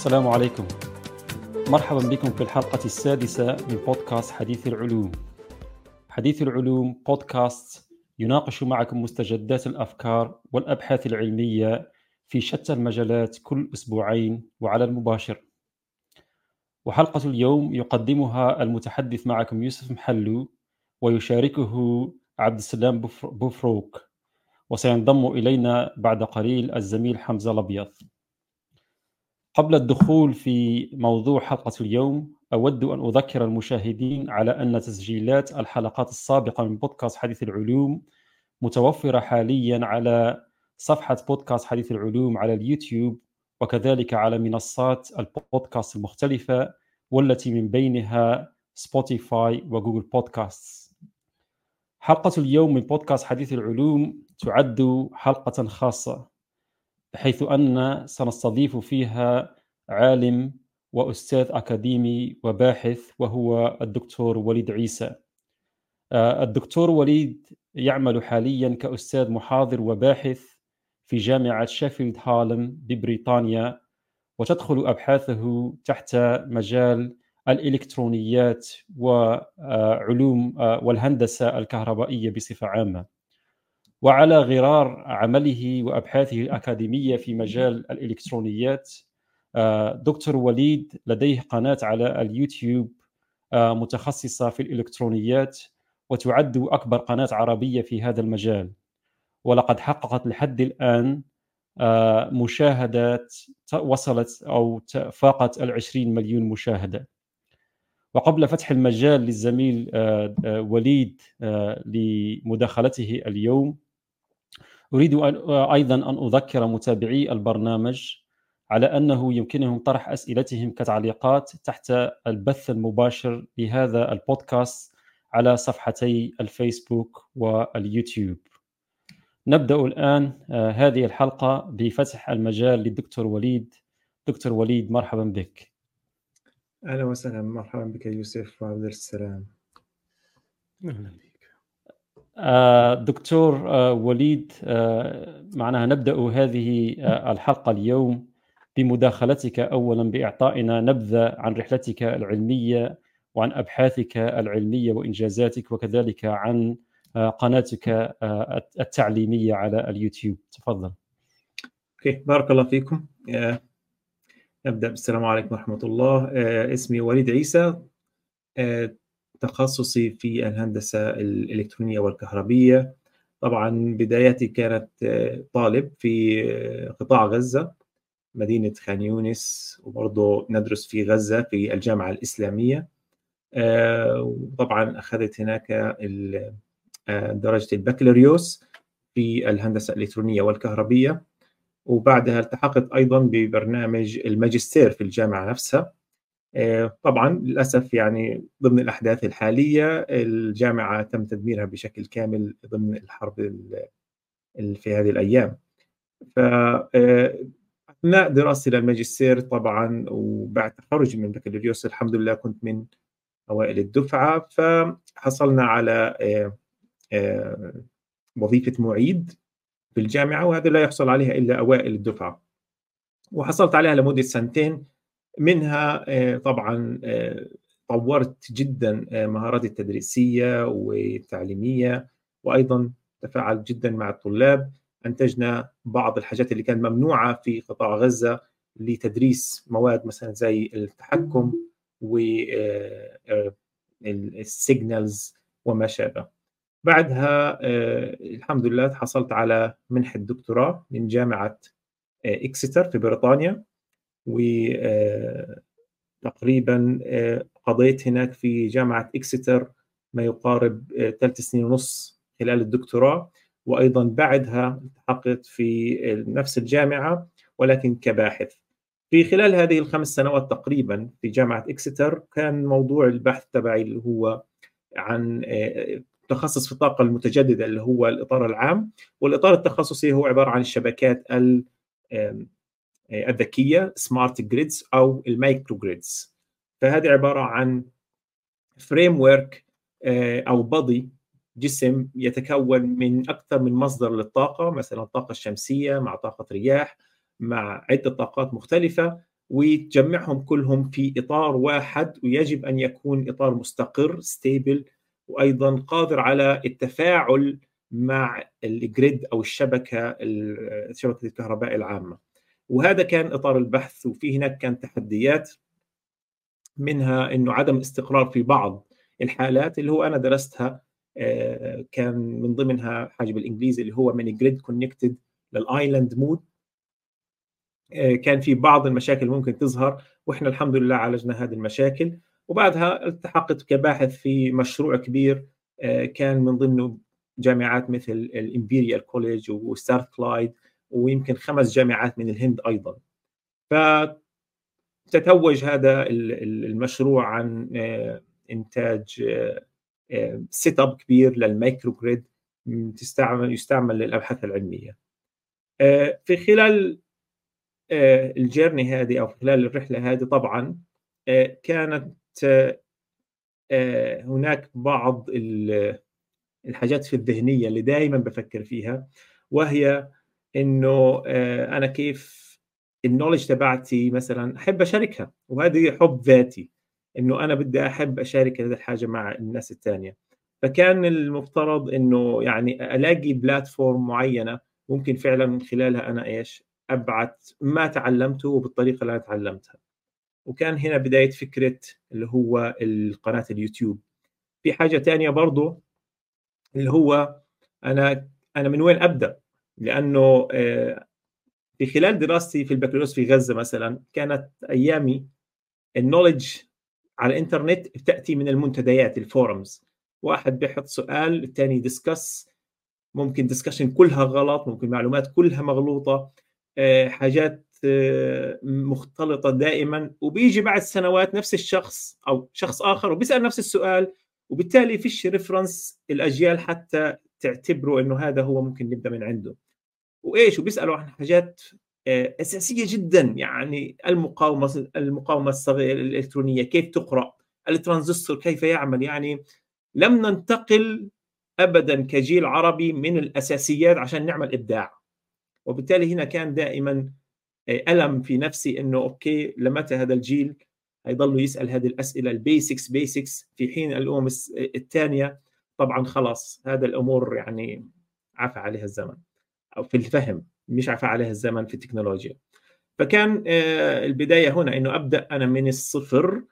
السلام عليكم. مرحبا بكم في الحلقة السادسة من بودكاست حديث العلوم. حديث العلوم بودكاست يناقش معكم مستجدات الأفكار والأبحاث العلمية في شتى المجالات كل أسبوعين وعلى المباشر. وحلقة اليوم يقدمها المتحدث معكم يوسف محلو ويشاركه عبد السلام بوفروك وسينضم إلينا بعد قليل الزميل حمزة الأبيض. قبل الدخول في موضوع حلقة اليوم أود أن أذكر المشاهدين على أن تسجيلات الحلقات السابقة من بودكاست حديث العلوم متوفرة حاليا على صفحة بودكاست حديث العلوم على اليوتيوب وكذلك على منصات البودكاست المختلفة والتي من بينها سبوتيفاي وجوجل بودكاست حلقة اليوم من بودكاست حديث العلوم تعد حلقة خاصة. بحيث أن سنستضيف فيها عالم وأستاذ أكاديمي وباحث وهو الدكتور وليد عيسى. آه، الدكتور وليد يعمل حاليا كأستاذ محاضر وباحث في جامعة شيفيلد هالم ببريطانيا وتدخل أبحاثه تحت مجال الإلكترونيات وعلوم آه، والهندسة الكهربائية بصفة عامة. وعلى غرار عمله وأبحاثه الأكاديمية في مجال الإلكترونيات آه، دكتور وليد لديه قناة على اليوتيوب آه، متخصصة في الإلكترونيات وتعد أكبر قناة عربية في هذا المجال. ولقد حققت لحد الآن آه، مشاهدات وصلت أو فاقت العشرين مليون مشاهدة. وقبل فتح المجال للزميل وليد لمداخلته اليوم أريد أن أيضا أن أذكر متابعي البرنامج على أنه يمكنهم طرح أسئلتهم كتعليقات تحت البث المباشر لهذا البودكاست على صفحتي الفيسبوك واليوتيوب. نبدأ الآن آه، هذه الحلقة بفتح المجال للدكتور وليد. دكتور وليد مرحبا بك. أهلا وسهلا مرحبا بك يوسف وعبد السلام. أهلا بك. دكتور آه، وليد آه، معناها نبدأ هذه الحلقة اليوم بمداخلتك اولا بإعطائنا نبذة عن رحلتك العلمية وعن أبحاثك العلمية وإنجازاتك وكذلك عن قناتك التعليمية على اليوتيوب. تفضل. أوكي بارك الله فيكم. نبدأ. بالسلام عليكم ورحمة الله. اسمي وليد عيسى. تخصصي في الهندسة الإلكترونية والكهربية. طبعا بداياتي كانت آه، طالب في آه، قطاع غزة مدينة خان يونس وبرضه ندرس في غزة في الجامعة الإسلامية. آه، وطبعا أخذت هناك درجة البكالوريوس في الهندسة الإلكترونية والكهربية. وبعدها التحقت أيضا ببرنامج الماجستير في الجامعة نفسها. طبعا للأسف يعني ضمن الأحداث الحالية الجامعة تم تدميرها بشكل كامل ضمن الحرب في هذه الأيام. ف آه، أثناء دراستي للماجستير طبعا وبعد تخرجي من البكالوريوس الحمد لله كنت من أوائل الدفعة فحصلنا على آه، وظيفة معيد في الجامعة وهذا لا يحصل عليها إلا أوائل الدفعة. وحصلت عليها لمدة سنتين منها آه، طبعا آه، طورت جدا آه، مهاراتي التدريسية والتعليمية وأيضا تفاعلت جدا مع الطلاب. أنتجنا بعض الحاجات اللي كانت ممنوعة في قطاع غزة لتدريس مواد مثلا زي التحكم وال signals وما شابه. بعدها الحمد لله حصلت على منحه دكتوراه من جامعة اكستر في بريطانيا. وتقريبا آه، آه، قضيت هناك في جامعة إكستر ما يقارب آه، ثلاث سنين ونص خلال الدكتوراه وأيضا بعدها التحقت في نفس الجامعة ولكن كباحث. في خلال هذه الخمس سنوات تقريبا في جامعة إكستر كان موضوع البحث تبعي اللي هو عن تخصص في الطاقة المتجددة اللي هو الإطار العام والإطار التخصصي هو عبارة عن الشبكات الذكية smart grids أو ال micro grids فهذه عبارة عن framework آه، أو body جسم يتكون من أكثر من مصدر للطاقة مثلا الطاقة الشمسية مع طاقة رياح مع عدة طاقات مختلفة وتجمعهم كلهم في إطار واحد ويجب أن يكون إطار مستقر stable وأيضا قادر على التفاعل مع ال grid أو الشبكة شبكة الكهرباء العامة. وهذا كان إطار البحث وفي هناك كان تحديات منها إنه عدم استقرار في بعض الحالات اللي هو أنا درستها آه، كان من ضمنها حاجة بالانجليزي اللي هو من grid connected لل island mode. كان في بعض المشاكل ممكن تظهر وإحنا الحمد لله عالجنا هذه المشاكل. وبعدها التحقت كباحث في مشروع كبير آه، كان من ضمنه جامعات مثل الامبيريال كوليج وستراث كلايد ويمكن خمس جامعات من الهند أيضا. فتتوج هذا المشروع عن آه، إنتاج setup كبير لل micro grid تستعمل يستعمل للأبحاث العلمية. آه، في خلال آه، ال journey هذه أو خلال الرحلة هذه طبعا كانت هناك بعض الحاجات في ذهني اللي دائما بفكر فيها وهي إنه أنا كيف النولج تبعتي مثلا أحب أشاركها وهذه حب ذاتي إنه أنا بدي أحب أشارك هذه الحاجة مع الناس الثانية فكان المفترض إنه يعني ألاقي بلاتفورم معينة ممكن فعلا من خلالها أنا إيش ابعث ما تعلمته بالطريقة اللي أنا تعلمتها. وكان هنا بداية فكرة اللي هو القناة اليوتيوب. في حاجة ثانية برضو اللي هو أنا أنا من وين أبدأ؟ لأنه آه، في خلال دراستي في البكالوريوس في غزة مثلا كانت أيامها ال knowledge على الإنترنت بتأتي من المنتديات ال forums. واحد بيحط سؤال الثاني discuss ممكن discussion كلها غلط ممكن معلومات كلها مغلوطة آه، حاجات آه، مختلطة دائما. وبيجي بعد سنوات نفس الشخص أو شخص آخر وبيسأل نفس السؤال وبالتالي فيش reference للأجيال حتى تعتبره إنه هذا هو ممكن نبدأ من عنده. وإيش؟ وبيسألوا عن حاجات آه، أساسية جدا يعني المقاومة المقاومة الصغيرة الإلكترونية كيف تقرأ؟ الترانزستور كيف يعمل؟ يعني لم ننتقل ابدا كجيل عربي من الأساسيات عشان نعمل إبداع. وبالتالي هنا كان دائما آه، ألم في نفسي إنه okay لمتى هذا الجيل هيضل يسأل هذه الأسئلة ال basics basics في حين الأمم الثانية؟ طبعا خلاص هذا الأمور يعني عفى عليها الزمن. أو في الفهم مش عفى عليها الزمن في التكنولوجيا. فكان آه، البداية هنا إنه أبدأ أنا من الصفر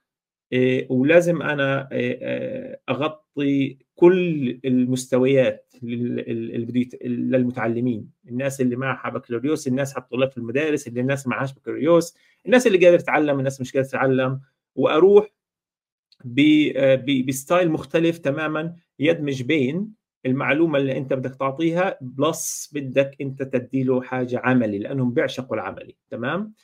آه، ولازم أنا آه، أغطي كل المستويات للمتعلمين. الناس اللي معها بكالوريوس الناس الطلاب في المدارس اللي الناس معهاش بكالوريوس الناس اللي قادرة تتعلم الناس مش قادرة تتعلم. وأروح ب style مختلف تماما يدمج بين المعلومة اللي أنت بدك تعطيها plus بدك أنت تدي له حاجة عملي لأنهم بيعشقوا العملي تمام؟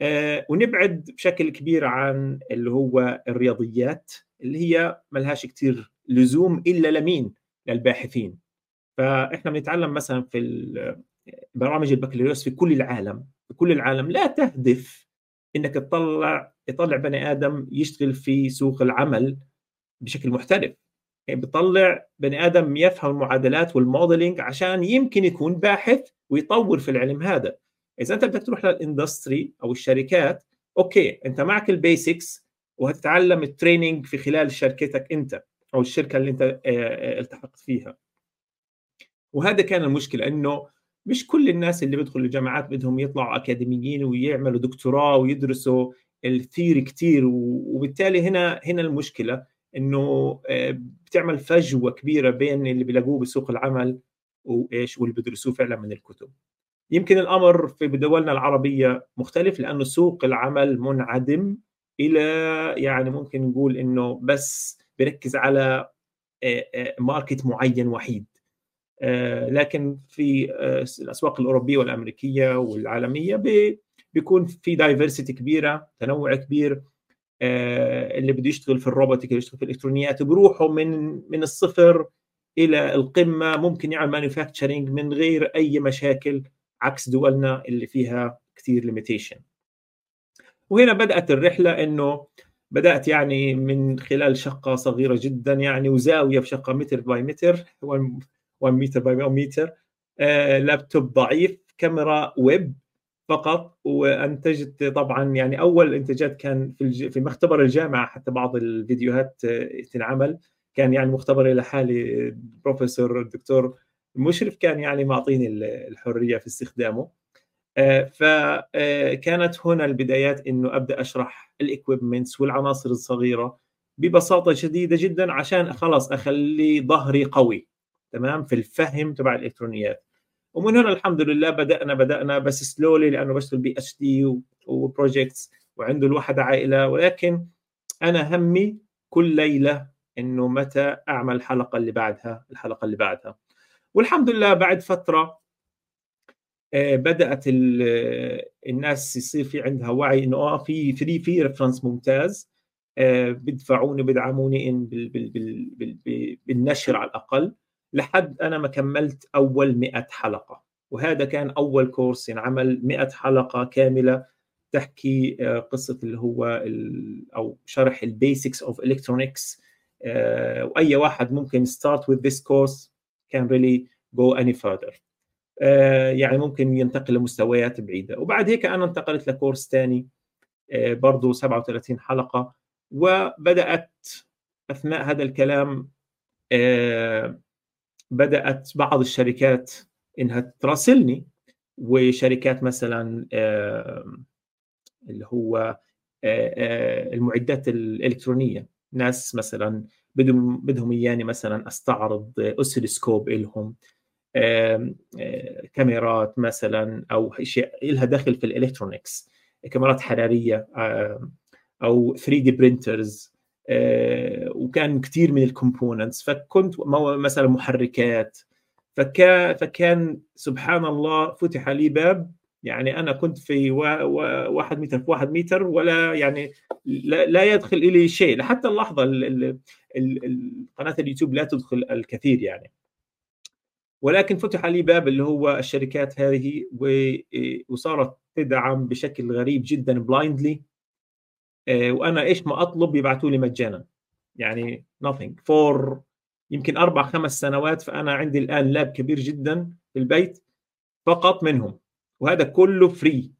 آه ونبعد بشكل كبير عن اللي هو الرياضيات اللي هي ملهاش كتير لزوم إلا لمين؟ للباحثين. فإحنا بنتعلم مثلا في برامج البكالوريوس في كل العالم في كل العالم لا تهدف إنك تطلع يطلع بني آدم يشتغل في سوق العمل بشكل محترف. بيطلع بني آدم يفهم المعادلات وال modeling عشان يمكن يكون باحث ويطور في العلم هذا. إذا أنت بدك تروح لل industry أو الشركات okay أنت معك ال basics وهتتعلم ال training في خلال شركتك أنت أو الشركة اللي أنت آه، آه، التحقت فيها. وهذا كان المشكلة إنه مش كل الناس اللي بيدخلوا الجامعات بدهم يطلعوا أكاديميين ويعملوا دكتوراه ويدرسوا الثيري كثير وبالتالي هنا هنا المشكلة. إنه آه، بتعمل فجوة كبيرة بين اللي بيلاقوه بسوق العمل وإيش واللي بيدرسوه فعلا من الكتب. يمكن الأمر في دولنا العربية مختلف لأنه سوق العمل منعدم إلى يعني ممكن نقول إنه بس بيركز على market آه، آه، معين وحيد. لكن في الأسواق الأوروبية والأمريكية والعالمية بيكون في diversity كبيرة تنوع كبير. اللي بده يشتغل في ال robotic اللي يشتغل في الالكترونيات بروحوا من من الصفر إلى القمة. ممكن يعمل manufacturing من غير أي مشاكل عكس دولنا اللي فيها كثير limitation وهنا بدأت الرحلة إنه بدأت يعني من خلال شقة صغيرة جدا يعني وزاوية بشقه متر by متر 1 متر by متر آه، لابتوب ضعيف كاميرا ويب. فقط وانتجت طبعا يعني أول إنتاجات كان في في مختبر الجامعة حتى بعض الفيديوهات تنعمل كان يعني مختبر إلى حالي بروفيسور الدكتور المشرف كان يعني معطيني الحرية في استخدامه. فكانت هنا البدايات إنه أبدأ أشرح ال equipments والعناصر الصغيرة ببساطة شديدة جدا عشان خلاص أخلي ظهري قوي تمام؟ في الفهم تبع الإلكترونيات. ومن هنا الحمد لله بدأنا بدأنا بس slowly لأنه بشتغل PhD و projects وعنده الواحد عائلة. ولكن أنا همي كل ليلة إنه متى أعمل الحلقة اللي بعدها الحلقة اللي بعدها. والحمد لله بعد فترة آه، بدأت الناس يصير في عندها وعي إنه آه في في في reference ممتاز. آه، بدفعوني بدعموني إن بالنشر على الأقل. لحد أنا ما كملت أول 100 حلقة. وهذا كان أول كورس ينعمل 100 حلقة كاملة تحكي آه، قصة اللي هو أو شرح ال basics of electronics وأي واحد ممكن start with this course can really go any further. آه، يعني ممكن ينتقل لمستويات بعيدة. وبعد هيك أنا انتقلت لكورس ثاني آه، برضه 37 حلقة. وبدأت أثناء هذا الكلام بدأت بعض الشركات إنها تراسلني وشركات مثلا اللي هو المعدات الإلكترونية. ناس مثلا بدهم بدهم إياني مثلا أستعرض oscilloscope لهم كاميرات مثلا أو شيء لها دخل في ال electronics كاميرات حرارية أو 3D printers وكان كثير من ال components. فكنت مثلا محركات. فكان سبحان الله فتح لي باب. يعني أنا كنت في واحد متر في واحد متر ولا يعني لا, يدخل إلي شيء. لحتى اللحظة قناه اليوتيوب لا تدخل الكثير يعني. ولكن فتح لي باب اللي هو الشركات هذه وصارت تدعم بشكل غريب جدا blindly آه، وأنا إيش ما أطلب يبعثوا لي مجانا. يعني nothing. for يمكن أربع خمس سنوات فأنا عندي الآن lab كبير جدا في البيت فقط منهم وهذا كله free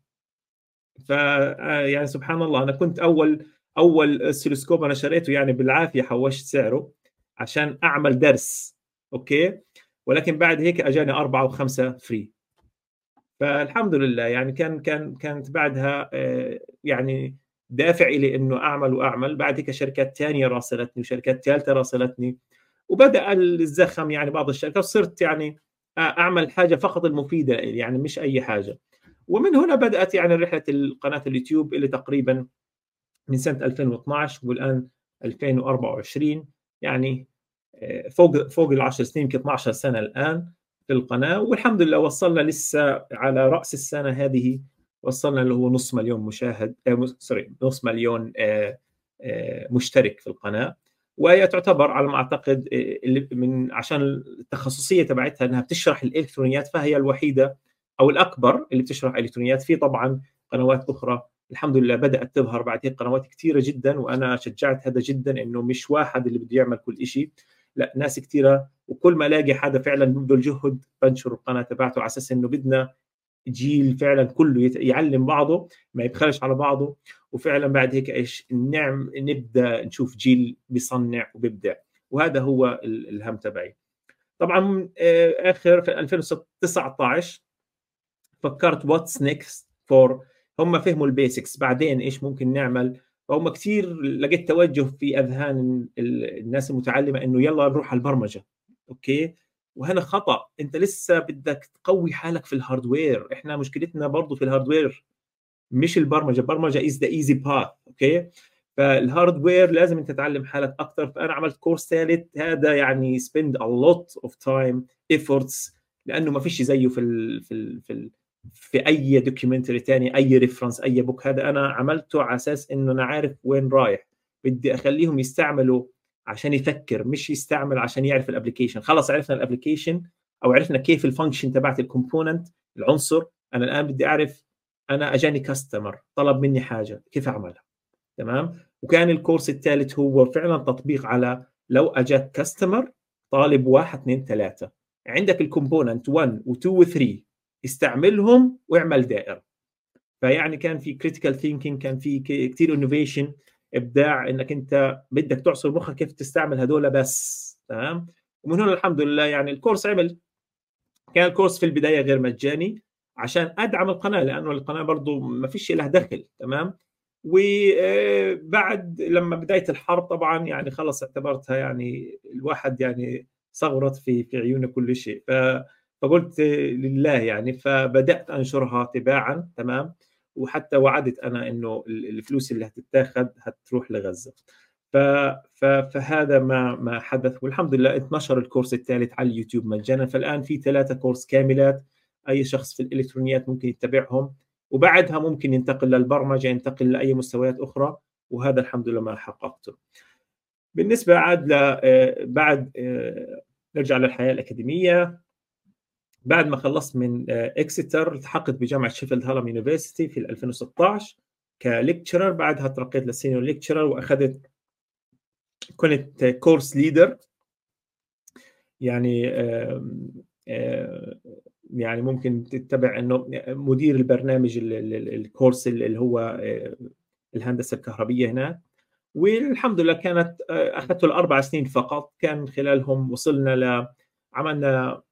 ف آه، يعني سبحان الله أنا كنت أول oscilloscope أنا شريته يعني بالعافية حوشت سعره عشان أعمل درس okay؟ ولكن بعد هيك أجاني أربعة وخمسة free فالحمد لله يعني كان كان كانت بعدها آه، يعني دافع الي انه أعمل وأعمل. بعد هيك شركات ثانية راسلتني وشركات ثالثه راسلتني وبدأ الزخم يعني بعض الشركات صرت يعني أعمل حاجة فقط المفيدة يعني مش أي حاجة. ومن هنا بدأت يعني رحلة القناة اليوتيوب اللي تقريبا من سنة 2012 والآن 2024 يعني آه، فوق فوق ال 10 سنين يمكن 12 سنة الآن في القناة. والحمد لله وصلنا لسه على رأس السنة هذه وصلنا اللي هو نص مليون مشاهد آه سوري نص مليون آه آه مشترك في القناة. وهي تعتبر على ما أعتقد من عشان التخصصية تبعتها إنها بتشرح الإلكترونيات فهي الوحيدة أو الأكبر اللي بتشرح الالكترونيات في طبعا قنوات أخرى الحمد لله بدأت تظهر بعدين قنوات كثيره جدا وأنا شجعت هذا جدا إنه مش واحد اللي بده يعمل كل شيء لا ناس كثيره وكل ما ألاقي حدا فعلا ببذل جهد بنشر القناة تبعته على أساس إنه بدنا جيل فعلا كله يعلم بعضه ما يبخلش على بعضه وفعلا بعد هيك إيش؟ نعم نبدأ نشوف جيل بيصنع وبيبدع وهذا هو الهم تبعي. طبعا آه، آخر في 2019 فكرت what's next for هم فهموا ال basics بعدين إيش ممكن نعمل؟ فهم كثير لقيت توجه في أذهان الناس المتعلمة إنه يلا نروح على البرمجة okay؟ وهنا خطأ. أنت لسه بدك تقوي حالك في ال hardware إحنا مشكلتنا برضه في ال hardware مش البرمجة. البرمجة is the easy path okay؟ فال hardware لازم أنت تتعلم حالك أكثر فأنا عملت كورس ثالث. هذا يعني spend a lot of time efforts لأنه ما فيش زيه في ال في ال في ال في أي documentary ثاني أي reference أي book هذا أنا عملته على أساس إنه أنا عارف وين رايح. بدي أخليهم يستعملوا عشان يفكر مش يستعمل عشان يعرف ال application. خلص عرفنا ال application أو عرفنا كيف ال function تبعت ال component العنصر. أنا الآن بدي أعرف أنا أجاني customer طلب مني حاجة كيف أعملها؟ تمام؟ وكان الكورس الثالث هو فعلا تطبيق على لو أجاك customer طالب واحد اثنين ثلاثة. عندك ال component 1 و2 و3 استعملهم واعمل دائرة. فيعني كان في critical thinking كان في كثير innovation إبداع إنك أنت بدك تعصر مخك كيف تستعمل هدول بس تمام؟ ومن هنا الحمد لله يعني الكورس عمل كان الكورس في البداية غير مجاني عشان أدعم القناة لأنه القناة برضه ما فيش لها دخل تمام؟ وبعد لما بداية الحرب طبعا يعني خلص اعتبرتها يعني الواحد يعني صغرت في في عيونه كل شيء. فقلت لله يعني فبدأت أنشرها تباعا تمام؟ وحتى وعدت أنا إنه الفلوس اللي هتتاخذ هتروح لغزة. فهذا ما ما حدث. والحمد لله انتشر الكورس الثالث على اليوتيوب مجانا. فالآن في ثلاثة كورس كاملات أي شخص في الإلكترونيات ممكن يتبعهم. وبعدها ممكن ينتقل للبرمجة ينتقل لأي مستويات أخرى وهذا الحمد لله ما حققته. بالنسبة عاد آه، بعد آه، نرجع للحياة الأكاديمية. بعد ما خلصت من إكستر التحقت بجامعة شيفيلد هالم University في 2016 ك lecturer بعدها ترقيت لل senior lecturer وأخذت كنت course leader. يعني يعني ممكن تتبع إنه مدير البرنامج الكورس اللي هو آه، الهندسة الكهربية هناك والحمد لله كانت آه، أخذته الاربع سنين فقط. كان خلالهم وصلنا ل عملنا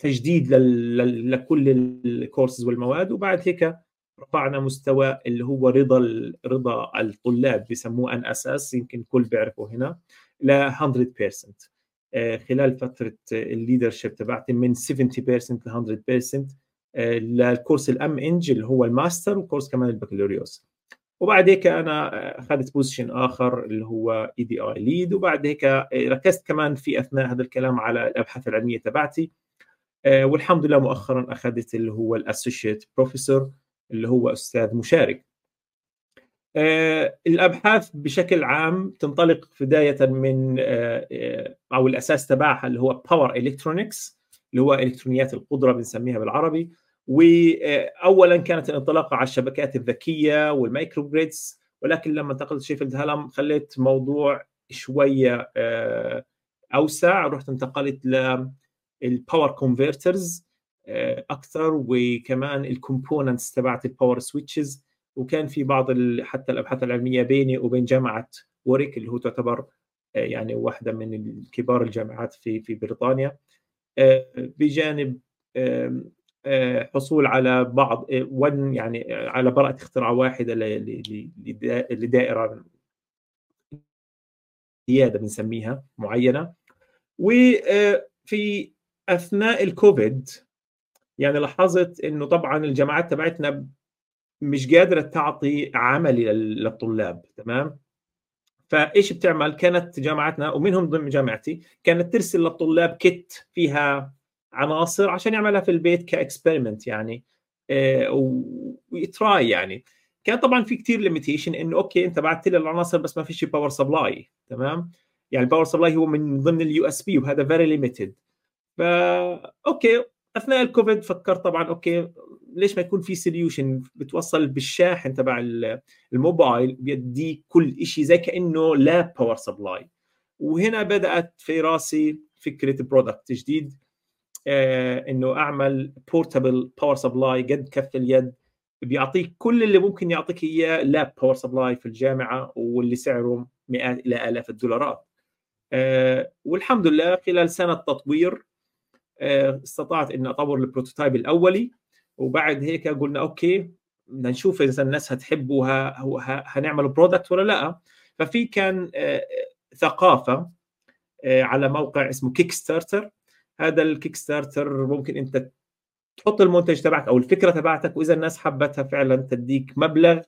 تجديد لكل الكورسز والمواد وبعد هيك رفعنا مستوى اللي هو رضا رضا الطلاب بسموه NSS يمكن الكل بيعرفه هنا ل 100% آه، خلال فترة ال leadership تبعتي من 70% ل 100% آه، لل course ال MEng اللي هو الماستر و course كمان البكالوريوس. وبعد هيك أنا اخذت position آخر اللي هو EDI lead وبعد هيك ركزت كمان في أثناء هذا الكلام على الأبحاث العلمية تبعتي. آه، والحمد لله مؤخرا أخذت اللي هو ال associate professor اللي هو أستاذ مشارك. آه، الأبحاث بشكل عام تنطلق بداية من آه، أو الأساس تبعها اللي هو power electronics اللي هو إلكترونيات القدرة بنسميها بالعربي. واولا كانت الانطلاقه على الشبكات الذكية وال micro grids ولكن لما انتقلت شيفيلد هالم خليت موضوع شوية أوسع رحت انتقلت ل ال power converters آه، أكثر وكمان ال components تبعت ال power switches وكان في بعض حتى الأبحاث العلمية بيني وبين جامعة ووريك اللي هو تعتبر آه، يعني واحدة من كبار الجامعات في في بريطانيا. آه، بجانب حصول على بعض one يعني على براءة اختراع واحدة لدائرة زيادة بنسميها معينة. وفي أثناء الكوفيد يعني لاحظت إنه طبعا الجامعات تبعتنا مش قادرة تعطي عملي للطلاب تمام؟ فإيش بتعمل؟ كانت جامعتنا ومنهم ضمن جامعتي كانت ترسل للطلاب كت فيها عناصر عشان يعملها في البيت كاكسبيرمنت يعني آه، و try يعني. كان طبعا في كثير limitation إنه okay أنت بعثت لي العناصر بس ما فيش power supply تمام؟ يعني ال power supply هو من ضمن ال USB وهذا very limited فا okay. أثناء الكوفيد فكرت طبعا okay ليش ما يكون في solution بتوصل بالشاحن تبع الموبايل بيديك كل شيء زي كأنه lab power supply وهنا بدأت في راسي فكرة product جديد آه إنه أعمل portable power supply قد كف اليد. بيعطيك كل اللي ممكن يعطيك اياه lab power supply في الجامعة واللي سعره مئات إلى آلاف الدولارات. آه والحمد لله خلال سنة تطوير استطعت ان أطور ال prototype الأولي وبعد هيك قلنا okay بدنا نشوف إذا الناس هتحب وهنعمل product ولا لأ. ففي كان آه، ثقافة آه، على موقع اسمه كيك ستارتر هذا الكيك ستارتر ممكن أنت تحط المنتج تبعك أو الفكرة تبعتك وإذا الناس حبتها فعلا تديك مبلغ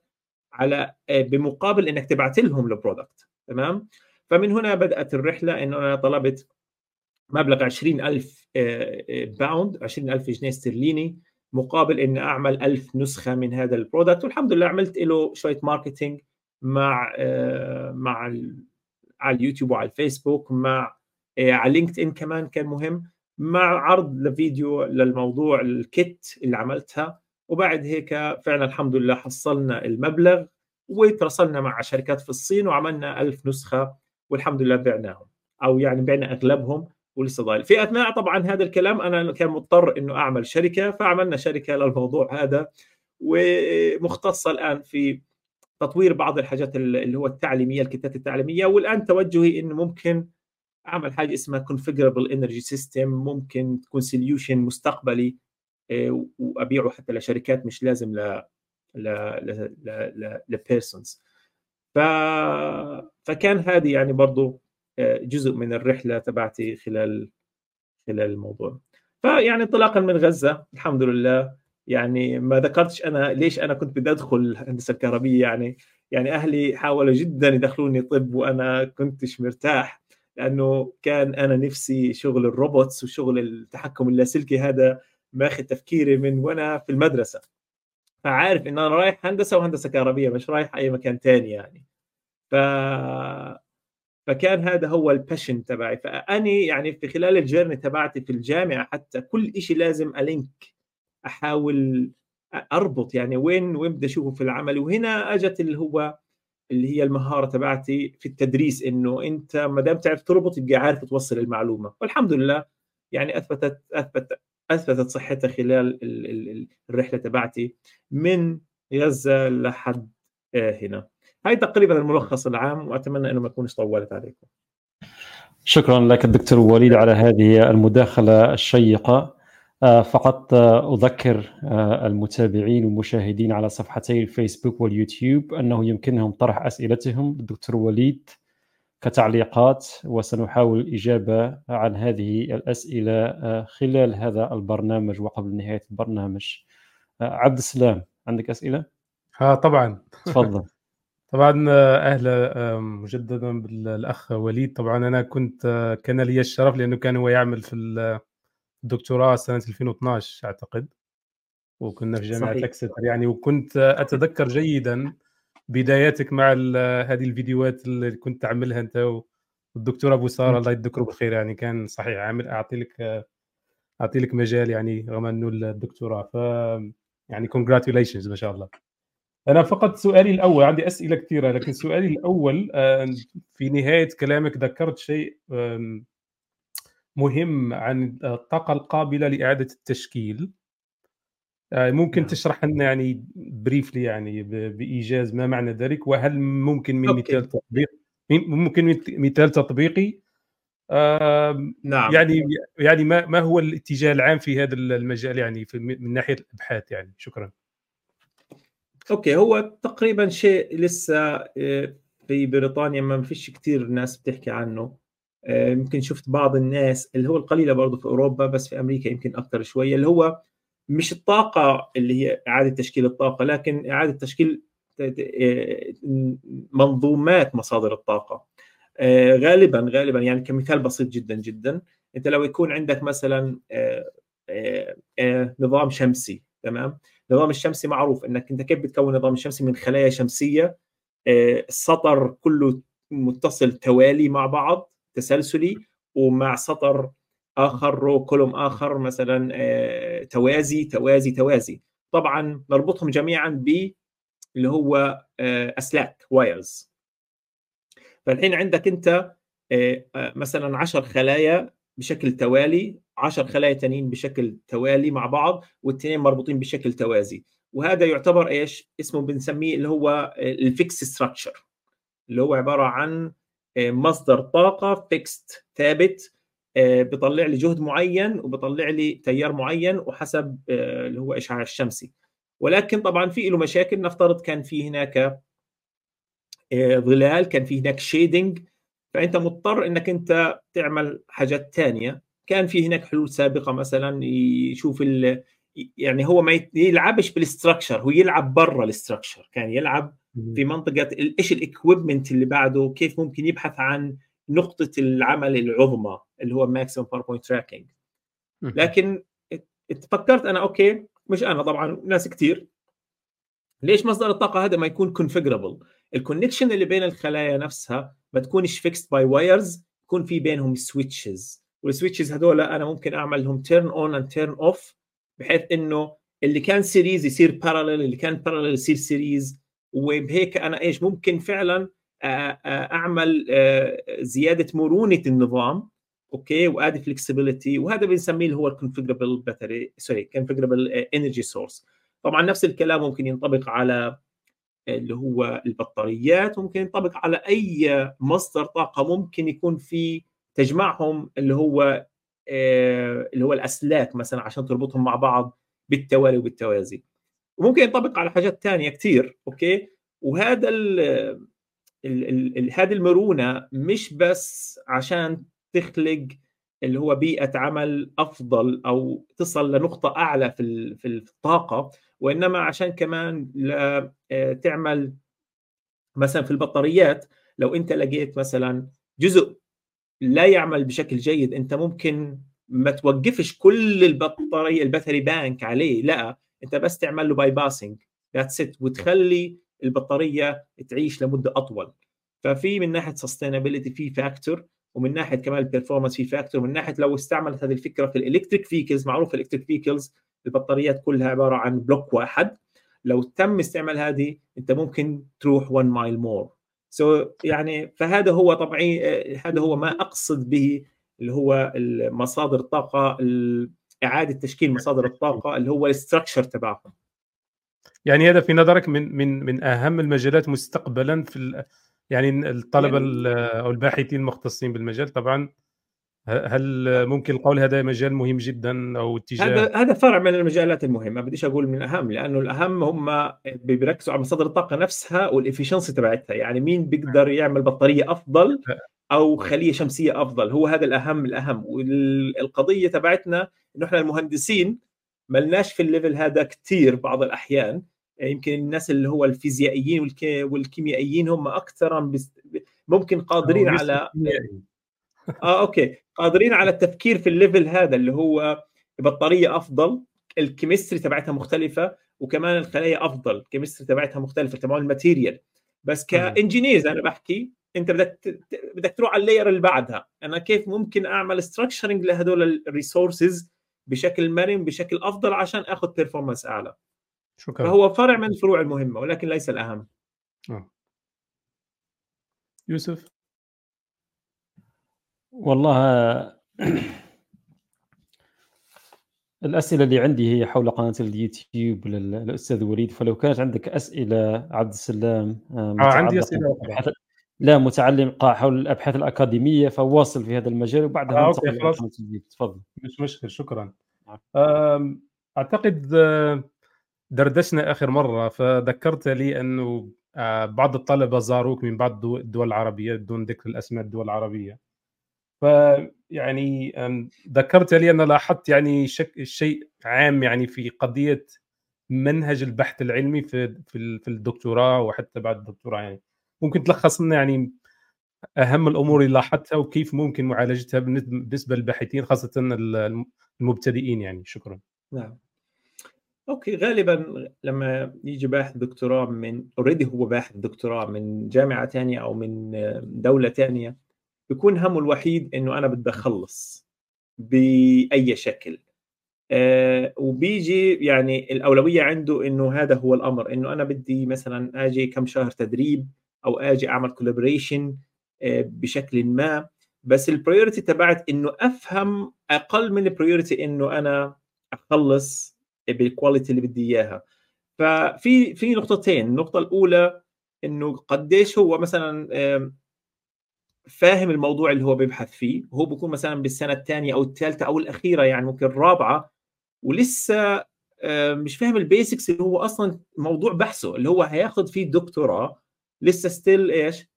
على بمقابل إنك تبعت لهم ال product تمام؟ فمن هنا بدأت الرحلة انه أنا طلبت مبلغ 20000 pound 20000 جنيه استرليني مقابل إني أعمل 1000 نسخة من هذا ال product والحمد لله عملت له شوية marketing مع آه، مع على اليوتيوب وعلى الفيسبوك مع آه، على لينكد ان كمان كان مهم مع عرض لفيديو للموضوع الكيت اللي عملتها. وبعد هيك فعلا الحمد لله حصلنا المبلغ وتراسلنا مع شركات في الصين وعملنا ألف نسخة والحمد لله بعناهم أو يعني بعنا أغلبهم ولسه ضايل. في أثناء طبعا هذا الكلام أنا كان مضطر إنه أعمل شركة فعملنا شركة للموضوع هذا ومختصة الآن في تطوير بعض الحاجات اللي هو التعليمية ال kitات التعليمية والآن توجهي انه ممكن أعمل حاجة اسمها configurable energy system ممكن تكون solution مستقبلي آه، وأبيعه حتى لشركات مش لازم ل ل ل ل persons ف فكان هذه يعني برضه جزء من الرحلة تبعتي خلال خلال الموضوع. فيعني انطلاقا من غزة الحمد لله. يعني ما ذكرتش أنا ليش أنا كنت بدي أدخل الهندسه الكهربيه يعني يعني أهلي حاولوا جدا يدخلوني طب وأنا كنتش مرتاح لأنه كان أنا نفسي شغل الروبوتس وشغل التحكم اللاسلكي هذا ماخذ تفكيري من وأنا في المدرسة. فعارف إن أنا رايح هندسة وهندسة كهربية مش رايح أي مكان ثاني يعني. ف فكان هذا هو الباشن تبعي. فأني يعني في خلال الجيرني تبعتي في الجامعة حتى كل شيء لازم ألينك أحاول أربط يعني وين وين بدي أشوفه في العمل. وهنا أجت اللي هو اللي هي المهارة تبعتي في التدريس إنه أنت ما دام تعرف تربط يبقى عارف توصل المعلومة. والحمد لله يعني أثبتت أثبت أثبتت صحتها خلال الرحلة تبعتي من غزة لحد آه، هنا. هاي تقريبا الملخص العام وأتمنى إنه ما اكونش طولت عليكم. شكرا لك الدكتور وليد على هذه المداخلة الشيقة. آه، فقط آه، أذكر آه، المتابعين والمشاهدين على صفحتي الفيسبوك واليوتيوب أنه يمكنهم طرح أسئلتهم. للدكتور وليد كتعليقات وسنحاول الإجابة عن هذه الأسئلة خلال هذا البرنامج وقبل نهاية البرنامج. عبد السلام عندك أسئلة؟ ها طبعا. تفضل. طبعا أهلا مجددا بالأخ وليد. طبعا أنا كنت كان لي الشرف لأنه كان هو يعمل في الدكتوراه سنة 2012 أعتقد. وكنا في جامعة اكستر يعني. وكنت أتذكر جيدا بداياتك مع هذه الفيديوهات اللي كنت تعملها أنت والدكتور أبو سارة. الله يذكره بالخير يعني. كان صحيح عامل أعطي لك أعطي لك مجال يعني رغم أنه الدكتوراه. ف يعني congratulations ما شاء الله. أنا فقط سؤالي الأول عندي أسئلة كثيرة لكن سؤالي الأول في نهاية كلامك ذكرت شيء مهم عن الطاقة القابلة لإعادة التشكيل. آه، ممكن نعم. تشرح لنا يعني briefly يعني بإيجاز ما معنى ذلك؟ وهل ممكن من مثال تطبيق ممكن مثال تطبيقي؟ نعم. يعني يعني ما ما هو الاتجاه العام في هذا المجال يعني من ناحية الأبحاث يعني؟ شكرا. أوكي هو تقريبا شيء لسه آه، في بريطانيا ما فيش كثير ناس بتحكي عنه. آه، يمكن شفت بعض الناس اللي هو القليلة برضه في أوروبا بس في أمريكا يمكن أكثر شوية اللي هو مش الطاقة اللي هي إعادة تشكيل الطاقة لكن إعادة تشكيل آه، منظومات مصادر الطاقة. غالبا غالبا يعني كمثال بسيط جدا جدا أنت لو يكون عندك مثلا نظام شمسي تمام؟ النظام الشمسي معروف إنك أنت كيف بتكون النظام الشمسي من خلايا شمسية؟ السطر كله متصل توالي مع بعض تسلسلي ومع سطر آخر رو كولوم آخر مثلا آه، توازي توازي توازي. طبعا نربطهم جميعا ب اللي هو آه، أسلاك wires فالحين عندك أنت آه، مثلا 10 خلايا بشكل توالي 10 خلايا تانيين بشكل توالي مع بعض والاثنين مربوطين بشكل توازي. وهذا يعتبر إيش؟ اسمه بنسميه اللي هو ال fixed structure اللي هو عبارة عن آه، مصدر طاقة fixed ثابت آه، بيطلع لي جهد معين وبيطلع لي تيار معين وحسب آه، اللي هو إشعاع الشمسي. ولكن طبعا في له مشاكل نفترض كان في هناك ظلال كان في هناك shading فأنت مضطر إنك أنت تعمل حاجات ثانية كان في هناك حلول سابقة مثلا يشوف يعني هو ما يلعبش بال structure هو يلعب برا ال structure كان يلعب في منطقة إيش ال equipment اللي بعده كيف ممكن يبحث عن نقطة العمل العظمى اللي هو maximum power point tracking لكن فكرت أنا okay مش أنا طبعا ناس كثير ليش مصدر الطاقة هذا ما يكون configurable ال connection اللي بين الخلايا نفسها ما تكونش fixed by wires يكون في بينهم switches وال switches هذول أنا ممكن اعمل لهم turn on and turn off بحيث إنه اللي كان series يصير parallel اللي كان parallel يصير series وبهيك أنا إيش ممكن فعلا أعمل زيادة مرونة النظام okay؟ وأدي flexibility وهذا بنسميه اللي هو ال configurable battery sorry configurable energy source طبعا نفس الكلام ممكن ينطبق على اللي هو البطاريات ممكن ينطبق على أي مصدر طاقة ممكن يكون في تجمعهم اللي هو آه، اللي هو الأسلاك مثلا عشان تربطهم مع بعض بالتوالي وبالتوازي. وممكن ينطبق على حاجات ثانية كثير okay؟ وهذا هذه المرونة مش بس عشان تخلق اللي هو بيئة عمل أفضل أو تصل لنقطة أعلى في في الطاقة وإنما عشان كمان آه، تعمل مثلا في البطاريات. لو أنت لقيت مثلا جزء لا يعمل بشكل جيد أنت ممكن ما توقفش كل البطارية الباتري بانك عليه لا أنت بس تعمل له bypassing that's it وتخلي البطارية تعيش لمدة أطول. ففي من ناحية sustainability في factor ومن ناحية كمان ال performance في factor من ناحية لو استعملت هذه الفكرة في ال electric vehicles معروف ال electric vehicles البطاريات كلها عبارة عن block واحد. لو تم استعمال هذه أنت ممكن تروح 1 mile more so يعني فهذا هو طبعا هذا هو ما أقصد به اللي هو مصادر الطاقة إعادة تشكيل مصادر الطاقة اللي هو ال structure تبعهم. يعني هذا في نظرك من من من أهم المجالات مستقبلا في يعني الطلبة يعني أو الباحثين المختصين بالمجال طبعا؟ هل ممكن القول هذا مجال مهم جدا أو اتجاه؟ هذا هذا فرع من المجالات المهمة. بديش أقول من الأهم لأنه الأهم هم بيركزوا على مصادر الطاقة نفسها وال efficiency تبعتها. يعني مين بيقدر يعمل بطارية أفضل أو خلية شمسية أفضل؟ هو هذا الأهم الأهم. والقضية تبعتنا إنه إحنا المهندسين ملناش في ال level هذا كثير بعض الأحيان. يمكن الناس اللي هو الفيزيائيين والكيميائيين هم أكثر ممكن قادرين على آه okay. قادرين على التفكير في ال level هذا اللي هو بطاريه أفضل ال chemistry تبعتها مختلفة وكمان الخلايا أفضل ال chemistry تبعتها مختلفة تبع ال material. بس ك engineers أنا بحكي أنت بدك بدك تروح على ال layer اللي بعدها. أنا كيف ممكن أعمل structuring لهدول ال resources بشكل مرن بشكل أفضل عشان آخذ performance أعلى. شكرا فهو فرع من الفروع المهمة ولكن ليس الأهم. آه. يوسف؟ والله الأسئلة اللي عندي هي حول قناة اليوتيوب للأستاذ وليد. فلو كانت عندك أسئلة عبد السلام آه عندي أسئلة لا متعلم حول الأبحاث الأكاديمية فواصل في هذا المجال وبعدها آه أوكي خلاص. تفضل. مش مشكل شكرا. نعم. أعتقد آه، دردشنا آخر مرة فذكرت لي أنه آه، بعض الطلبة زاروك من بعض الدول العربية بدون ذكر الأسماء الدول العربية. فيعني ذكرت لي أنا لاحظت يعني شك شيء عام يعني في قضية منهج البحث العلمي في في الدكتوراه وحتى بعد الدكتوراه يعني. ممكن تلخص لنا يعني أهم الأمور اللي لاحظتها وكيف ممكن معالجتها بالنسبة للباحثين خاصة المبتدئين يعني؟ شكرا. نعم. okay غالبا لما يجي باحث دكتوراه من already هو باحث دكتوراه من جامعة ثانية أو من دولة ثانية بيكون همه الوحيد إنه أنا بدي أخلص بأي شكل. آه وبيجي يعني الأولوية عنده إنه هذا هو الأمر إنه أنا بدي مثلا آجي كم شهر تدريب أو آجي أعمل collaboration آه بشكل ما. بس ال priority تبعت إنه أفهم أقل من ال priority إنه أنا أخلص بال quality اللي بدي إياها. ففي في نقطتين النقطة الأولى إنه قديش هو مثلا فاهم الموضوع اللي هو بيبحث فيه وهو بيكون مثلا بالسنة الثانية أو الثالثة أو الأخيرة يعني ممكن الرابعة ولسه مش فاهم ال basics اللي هو أصلا موضوع بحثه اللي هو هياخذ فيه دكتوراه لسه ستيل إيش؟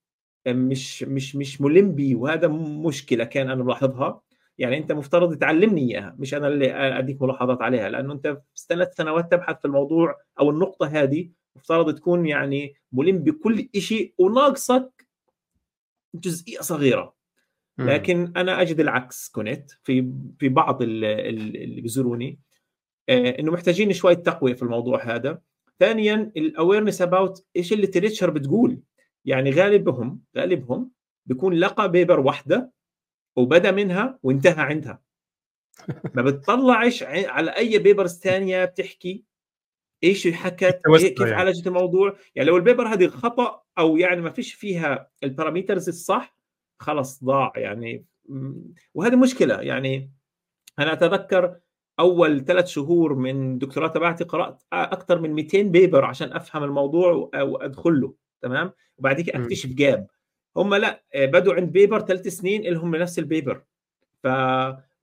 مش مش مش ملم بيه وهذا مشكلة كان أنا ملاحظها. يعني أنت مفترض تعلمني إياها مش أنا اللي أديك ملاحظات عليها لأنه أنت ثلاث سنوات تبحث في الموضوع أو النقطة هذه مفترض تكون يعني ملم بكل شيء وناقصك جزئية صغيرة. لكن أنا أجد العكس كنت في في بعض اللي بيزوروني آه، إنه محتاجين شوية تقوية في الموضوع هذا. ثانيا ال awareness about إيش اللي literature بتقول. يعني غالبهم غالبهم بيكون لقى paper واحدة وبدأ منها وانتهى عندها. ما بتطلعش على أي papers ثانية بتحكي. إيش حكت؟ كيف يعني. عالجت الموضوع؟ يعني لو ال paper هذه خطأ أو يعني ما فيش فيها ال parameters الصح خلص ضاع يعني. وهذه مشكلة. يعني أنا أتذكر أول ثلاث شهور من الدكتوراه تبعتي قرأت أكثر من 200 paper عشان أفهم الموضوع وادخل له تمام؟ وبعد كده أكتشف gap. هم لا بدوا عند paper ثلاث سنين لهم نفس ال paper. ف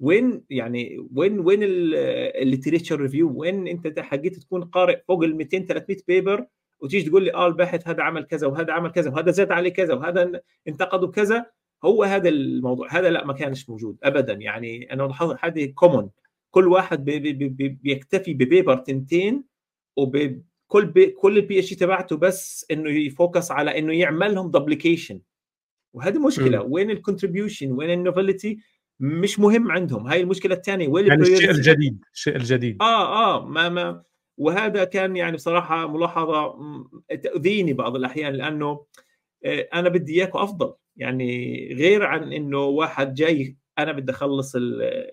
وين يعني وين وين ال literature review وين انت حقيت تكون قارئ فوق ال 200 300 paper وتيجي تقول لي آه الباحث هذا عمل كذا وهذا عمل كذا وهذا زاد عليه كذا وهذا انتقده كذا. هو هذا الموضوع هذا لا ما كانش موجود ابدا. يعني أنا لاحظت هذه common كل واحد بي بي بي بيكتفي ب paper تنتين وبكل بي كل ال PhD تبعته بس إنه ي focus على إنه يعمل لهم duplication وهذه مشكلة. م. وين ال contribution وين ال novelty مش مهم عندهم. هاي المشكلة الثانية وين يعني الشيء الجديد الشيء الجديد. آه آه ما ما. وهذا كان يعني بصراحة ملاحظة تأذيني بعض الأحيان لأنه أنا بدي اياكم أفضل. يعني غير عن إنه واحد جاي أنا بدي أخلص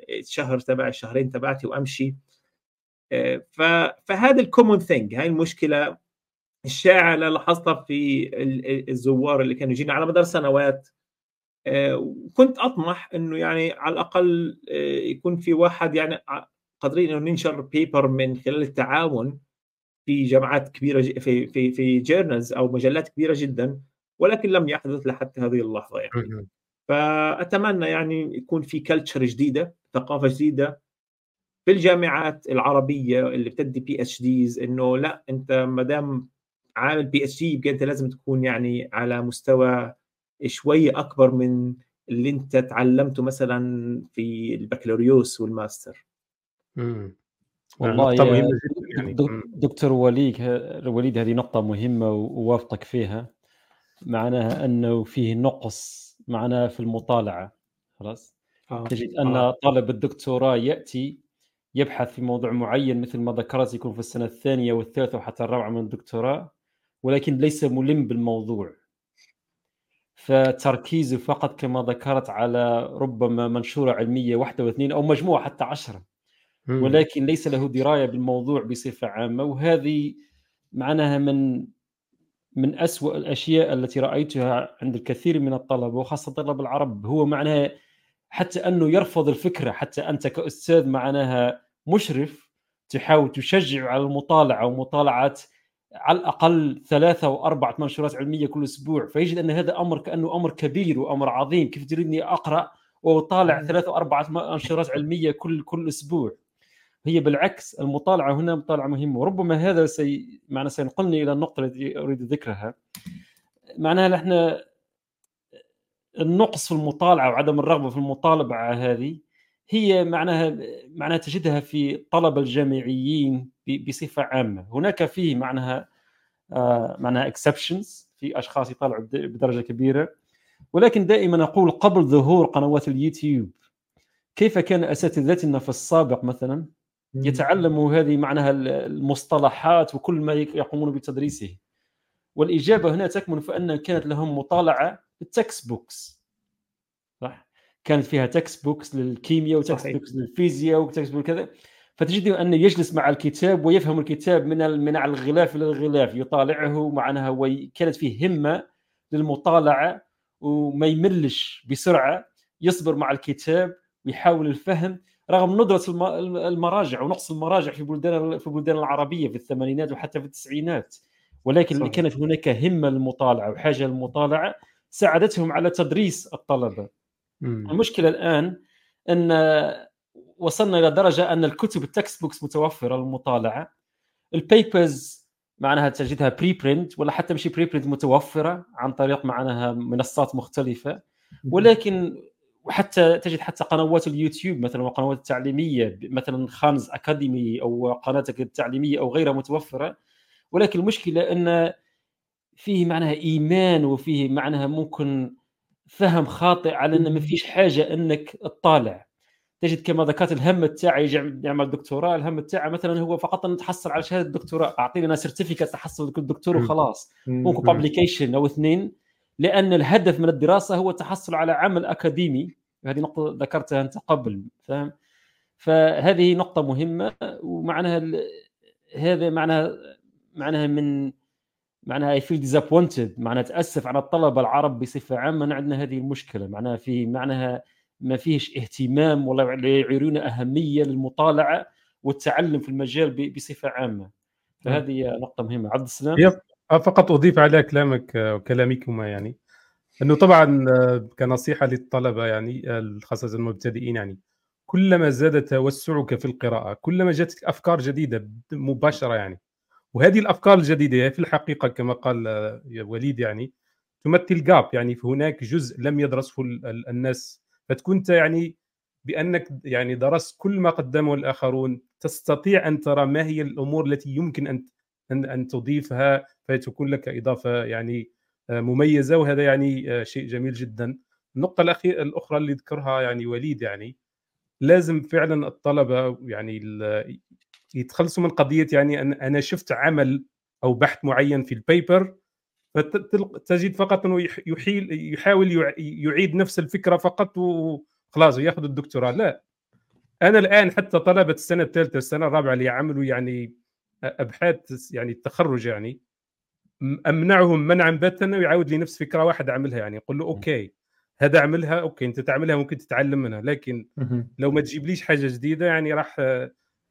الشهر تبع الشهرين تبعتي وأمشي. فهذا ال common thing هاي المشكلة الشائعة اللي لاحظتها في الزوار اللي كانوا يجينا على مدار سنوات. وكنت أطمح إنه يعني على الأقل يكون في واحد يعني قادرين إنه ننشر paper من خلال التعاون في جامعات كبيرة في في في journals أو مجلات كبيرة جدا ولكن لم يحدث لحتى هذه اللحظة يعني. فأتمنى يعني يكون في culture جديدة ثقافة جديدة في الجامعات العربية اللي بتدي PhDs إنه لا أنت ما دام عامل PhD يبقى أنت لازم تكون يعني على مستوى شوي أكبر من اللي أنت تعلمته مثلا في البكالوريوس والماستر امم والله يا يعني. دكتور وليد وليد هذه نقطة مهمة ووافقك فيها معناها أنه فيه نقص معناها في المطالعة خلاص آه. تجد أن آه. طالب الدكتوراه يأتي يبحث في موضوع معين مثل ما ذكرت يكون في السنة الثانية والثالثة وحتى الرابعة من الدكتوراه ولكن ليس ملم بالموضوع فتركيزه فقط كما ذكرت على ربما منشورة علمية واحدة واثنين أو مجموعة حتى عشرة. ولكن ليس له دراية بالموضوع بصفة عامة وهذه معناها من من أسوأ الأشياء التي رأيتها عند الكثير من الطلبة وخاصة طلاب العرب. هو معناها حتى أنه يرفض الفكرة حتى أنت كأستاذ معناها مشرف تحاول تشجع على المطالعة ومطالعة على الأقل ثلاثة وأربعة منشورات علمية كل أسبوع فيجد أن هذا أمر كأنه أمر كبير وأمر عظيم. كيف تريدني أقرأ وأطالع ثلاثة وأربعة منشورات علمية كل كل أسبوع؟ هي بالعكس المطالعة هنا مطالعة مهمة وربما هذا سي معنى سينقلني إلى النقطة التي أريد ذكرها. معناها نحن النقص في المطالعة وعدم الرغبة في المطالعة هذه هي معناها معناها تجدها في طلبه الجامعيين بصفة عامة. هناك فيه معناها آه معناها exceptions في أشخاص يطالعوا بدرجة كبيرة. ولكن دائما أقول قبل ظهور قنوات اليوتيوب كيف كان اساتذتنا في السابق مثلا يتعلموا هذه معناها المصطلحات وكل ما يقومون بتدريسه؟ والإجابة هنا تكمن في أن كانت لهم مطالعة بالتكست بوكس صح كانت فيها textbooks للكيمياء و textbooks للفيزياء و textbooks كذا. فتجد أنه يجلس مع الكتاب ويفهم الكتاب من من على الغلاف إلى الغلاف يطالعه معناها وكانت فيه همة للمطالعة وما يملش بسرعة يصبر مع الكتاب ويحاول الفهم. رغم ندرة المراجع ونقص المراجع في بلدان في البلدان العربية في الثمانينات وحتى في التسعينات ولكن صحيح. كانت هناك همة للمطالعة وحاجة للمطالعة ساعدتهم على تدريس الطلبة. مم. المشكلة الآن أن وصلنا إلى درجة أن الكتب ال textbooks متوفرة للمطالعه ال papers معناها تجدها preprint ولا حتى مش preprint متوفرة عن طريق معناها منصات مختلفة. ولكن وحتى تجد حتى قنوات اليوتيوب مثلا وقنوات التعليمية مثلا خان أكاديمي أو قناتك التعليمية أو غيرها متوفرة. ولكن المشكلة أن فيه معناها إيمان وفيه معناها ممكن فهم خاطئ على إن ما فيش حاجة إنك تطالع. تجد كما ذكرت الهم تاعي يعمل دكتوراه الهم تاعي مثلا هو فقط ان تحصل على شهادة دكتوراه. أعطيني أنا certificate تحصل دكتور وخلاص. ممكن publication أو اثنين لأن الهدف من الدراسة هو التحصل على عمل أكاديمي. هذه نقطة ذكرتها أنت قبل فاهم؟ فهذه نقطة مهمة ومعناها هذا معناها معناها من معناها I feel disappointed معناها تأسف على الطلبه العرب بصفة عامة عندنا هذه المشكلة. معناها في معناها ما فيش اهتمام ولا يعيرون أهمية للمطالعة والتعلم في المجال بصفة عامة. فهذه نقطة مهمة. عبد السلام؟ فقط أضيف على كلامك وكلامكما يعني. أنه طبعا كنصيحة للطلبة يعني خاصة المبتدئين يعني كلما زاد توسعك في القراءة كلما جاتك أفكار جديدة مباشرة يعني وهذه الأفكار الجديدة في الحقيقة كما قال وليد يعني تمثل جاب يعني هناك جزء لم يدرسه الناس. فتكون يعني بأنك يعني درست كل ما قدمه الآخرون تستطيع أن ترى ما هي الأمور التي يمكن أن أن أن تضيفها فتكون لك إضافة يعني آه، مميزة. وهذا يعني آه، شيء جميل جدا. النقطة الاخيره الأخرى اللي ذكرها يعني وليد يعني لازم فعلا الطلبة يعني يتخلصوا من قضية يعني أن أنا شفت عمل أو بحث معين في ال paper فتجد فقط أنه يحيل يحاول يعيد نفس الفكرة فقط وخلاص وياخذ الدكتوراه. لا. أنا الآن حتى طلبه السنة الثالثة السنة الرابعة اللي يعملوا يعني أبحاث يعني التخرج يعني أمنعهم منعا باتا أنه يعاود لي نفس فكرة واحدة أعملها يعني. أقول له okay هذا أعملها okay أنت تعملها ممكن تتعلم منها لكن لو ما تجيبليش حاجة جديدة يعني راح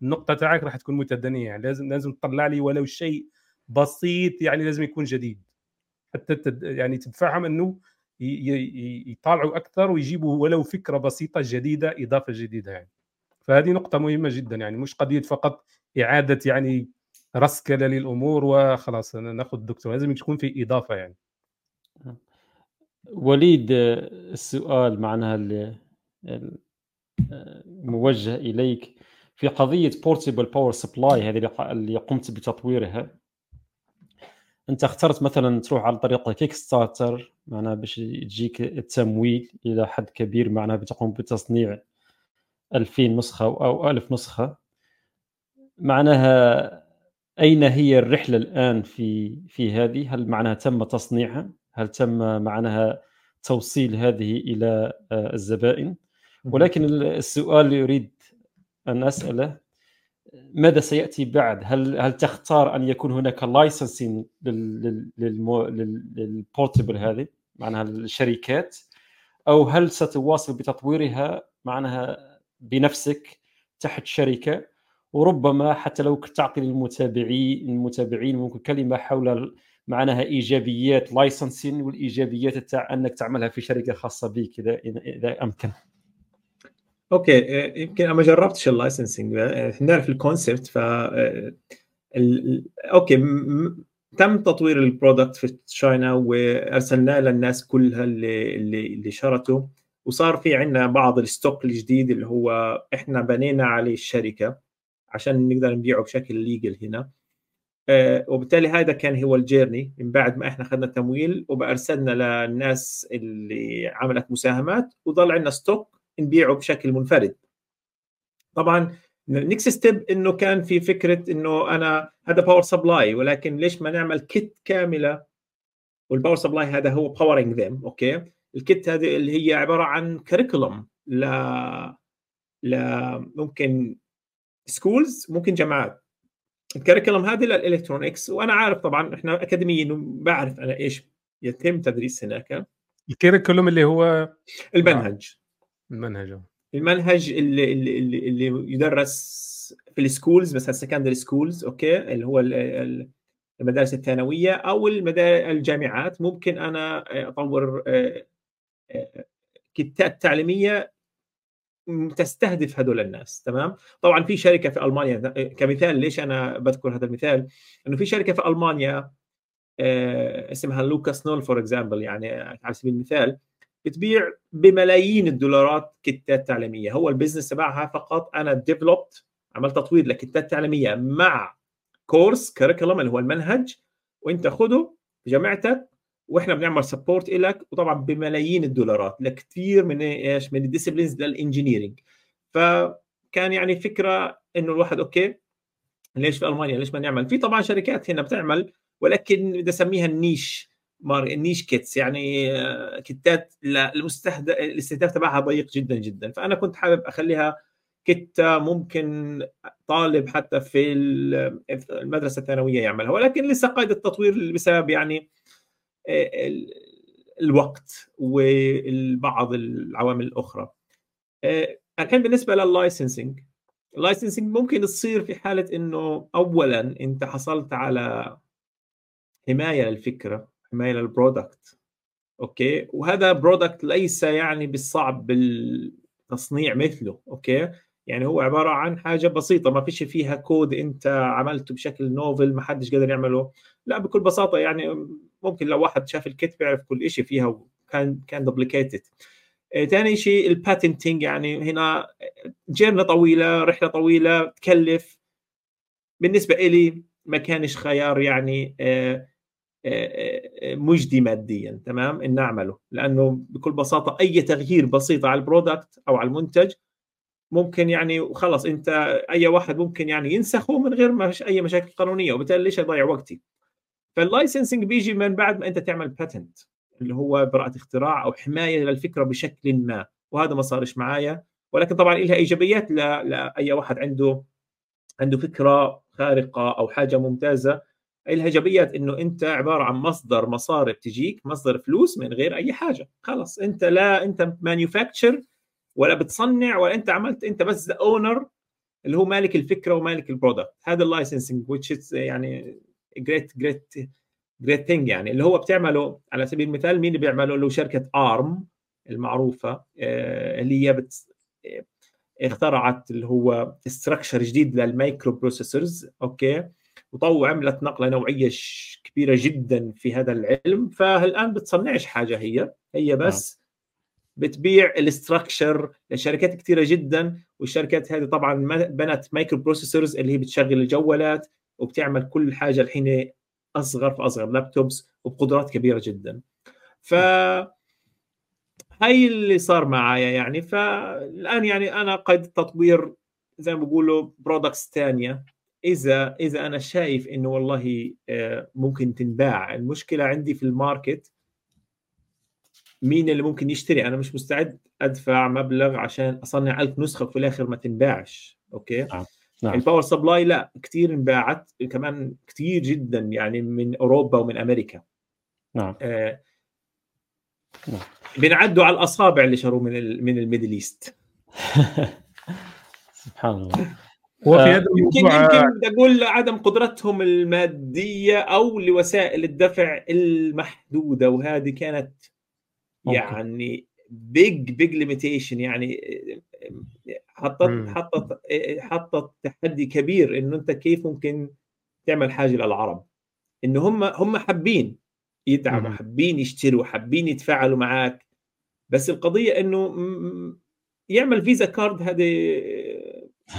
النقطة تاعك راح تكون متدنية يعني لازم لازم تطلع لي ولو شيء بسيط يعني لازم يكون جديد. حتى تد يعني تتفهم إنه يطالعوا أكثر ويجيبوا ولو فكرة بسيطة جديدة إضافة جديدة يعني. فهذه نقطة مهمة جدا يعني مش قضية فقط إعادة يعني رسكله للأمور وخلاص ناخذ الدكتور لازم تكون في إضافة يعني. وليد السؤال معناها موجه إليك. في قضية portable power supply هذه اللي قمت بتطويرها. أنت اخترت مثلا تروح على طريقه Kickstarter معناها باش يجيك التمويل إلى حد كبير معناها بتقوم بتصنيع 2000 نسخة أو 1000 نسخة. معناها أين هي الرحلة الآن في في هذه؟ هل معناها تم تصنيعها؟ هل تم معناها توصيل هذه إلى آه، الزبائن؟ ولكن السؤال اللي اريد أن أسأله ماذا سيأتي بعد؟ هل هل تختار أن يكون هناك لايسنسين للبورتبل هذه معناها الشركات أو هل ستواصل بتطويرها معناها بنفسك تحت شركة وربما حتى لو تعطي للمتابعين المتابعين ممكن كلمة حول معناها إيجابيات licensing والإيجابيات تاع أنك تعملها في شركة خاصة بك إذا إذا أمكن. okay آه، يمكن أنا ما جربتش ال licensing آه، نعرف ال concept ف آه، okay تم تطوير ال product في China وأرسلناه للناس كلها اللي اللي اللي شرطوا وصار في عندنا بعض ال stock الجديد اللي هو إحنا بنينا عليه الشركة عشان نقدر نبيعه بشكل legal هنا. وبالتالي هذا كان هو ال journey من بعد ما إحنا اخذنا تمويل وبأرسلنا للناس اللي عملت مساهمات وضل عندنا stock نبيعه بشكل منفرد. طبعا next step إنه كان في فكرة إنه أنا هذا power supply ولكن ليش ما نعمل kit كاملة؟ وال power supply هذا هو powering them okay؟ ال kit هذه اللي هي عبارة عن curriculum ل ل ممكن schools ممكن جامعات. ال curriculum هذه لل electronics وأنا عارف طبعا إحنا أكاديميين بعرف أنا إيش يتم تدريس هناك. ال curriculum اللي هو المنهج المنهج. المنهج اللي اللي اللي يدرس في ال schools مثلا secondary schools okay؟ اللي هو المدارس الثانوية أو الجامعات. ممكن أنا أطور آه، آه، كتات تعليمية تستهدف هذول الناس. تمام؟ طبعا في شركة في ألمانيا كمثال ليش أنا بذكر هذا المثال؟ إنه في شركة في ألمانيا آه، اسمها Lucas-Nülle for example يعني على سبيل المثال بتبيع بملايين الدولارات كتات تعليمية. هو ال business تبعها فقط أنا developed عملت تطوير لكتات تعليمية مع course curriculum اللي هو المنهج وإنت خده جامعتك وإحنا بنعمل support لك وطبعا بملايين الدولارات لكثير من إيش؟ من ال disciplines لل engineering فكان يعني فكرة إنه الواحد okay ليش في ألمانيا؟ ليش ما نعمل؟ في طبعا شركات هنا بتعمل ولكن بدي أسميها ال niche mar niche kits يعني آه، كتات الاستهداف تبعها ضيق جدا جدا. فأنا كنت حابب أخليها كتة ممكن طالب حتى في المدرسة الثانوية يعملها. ولكن لسه قيد التطوير بسبب يعني آه، الوقت وبعض العوامل الأخرى. آه، الحين بالنسبة لل licensing ال licensing ممكن تصير في حالة إنه اولا أنت حصلت على حماية للفكرة. حماية لل product okay؟ وهذا product ليس يعني بالصعب بالتصنيع مثله okay؟ يعني هو عبارة عن حاجة بسيطة ما فيش فيها كود أنت عملته بشكل novel ما حدش قادر يعمله. لا بكل بساطة يعني ممكن لو واحد شاف ال kit بيعرف كل شيء فيها وكان كان duplicated ثاني شيء ال patenting يعني هنا journey طويلة رحلة طويلة تكلف. بالنسبة لي ما كانش خيار يعني آه، مجدي ماديا تمام؟ إن نعمله. لأنه بكل بساطة أي تغيير بسيط على ال product أو على المنتج ممكن يعني خلص أنت أي واحد ممكن يعني ينسخه من غير ما أي مشاكل قانونية وبالتالي ليش أضيع وقتي؟ فال licensing بيجي من بعد ما أنت تعمل patent اللي هو براءة اختراع أو حماية للفكرة بشكل ما. وهذا ما صارش معايا؟ ولكن طبعا لها إيجابيات لاي واحد عنده عنده فكرة خارقة أو حاجة ممتازة لها ايجابيات إنه أنت عبارة عن مصدر مصاري بتجيك مصدر فلوس من غير أي حاجة. خلص. أنت لا أنت manufacture ولا بتصنع ولا أنت عملت أنت بس owner اللي هو مالك الفكرة ومالك ال product هذا ال licensing which يعني great great great thing يعني. اللي هو بتعمله على سبيل المثال مين اللي بيعمله؟ هو شركة ARM المعروفة آه، اللي هي بت آه، اخترعت اللي هو structure جديد لل microprocessors okay. وطو عملت نقلة نوعية كبيرة جدا في هذا العلم. فالآن بتصنعش حاجة هي. هي بس بتبيع ال structure لشركات كثيره جدا. والشركات هذه طبعا بنت microprocessors اللي هي بتشغل الجوالات وبتعمل كل حاجة الحين أصغر فاصغر laptops وبقدرات كبيرة جدا. ف هاي اللي صار معايا يعني. فالآن يعني أنا قيد تطوير زي ما بقولوا products ثانية إذا إذا أنا شايف إنه والله آه، ممكن تنباع. المشكلة عندي في ال market مين اللي ممكن يشتري؟ أنا مش مستعد أدفع مبلغ عشان أصنع ألف نسخة وفي الآخر ما تنباعش. okay؟ نعم. نعم. ال power supply لا كثير انباعت. كمان كثير جدا يعني من أوروبا ومن أمريكا. نعم. آه نعم. بنعدوا على الأصابع اللي شروه من من ال Middle East. سبحان الله. وفي هذا يمكن يمكن أقول عدم قدرتهم المادية أو لوسائل الدفع المحدودة وهذه كانت ممكن. يعني big big limitation يعني حطت حطت حطت تحدي كبير إنه أنت كيف ممكن تعمل حاجة للعرب. انه هم هم حابين يدعموا حابين يشتروا حابين يتفاعلوا معك بس القضية إنه يعمل Visa card هذه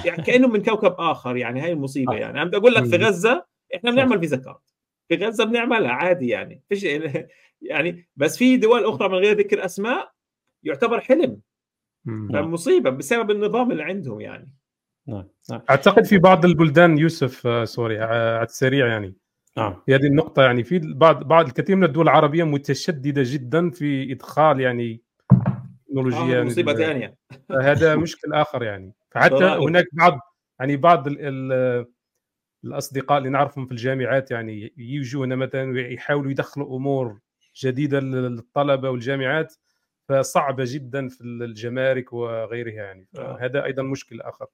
يعني كانه من كوكب آخر يعني هاي المصيبة يعني. أنا بدي أقول لك في غزة إحنا بنعمل Visa card في غزة بنعملها عادي يعني. فيش يعني بس في دول أخرى من غير ذكر أسماء يعتبر حلم. نعم. مصيبه بسبب النظام اللي عندهم يعني. نعم. نعم. أعتقد في بعض البلدان يوسف آه، سوري على السريع يعني. نعم. في هذه النقطة يعني في بعض بعض الكثير من الدول العربية متشددة جدا في إدخال يعني تكنولوجيا آه يعني مصيبة ثانية. هذا مشكل آخر يعني. فحتى هناك بعض يعني بعض ال ال الأصدقاء اللي نعرفهم في الجامعات يعني يجونا مثلا ويحاولوا يدخلوا أمور جديدة للطلبة والجامعات فصعبه جدا في الجمارك وغيرها يعني. آه. فهذا أيضا مشكل آخر.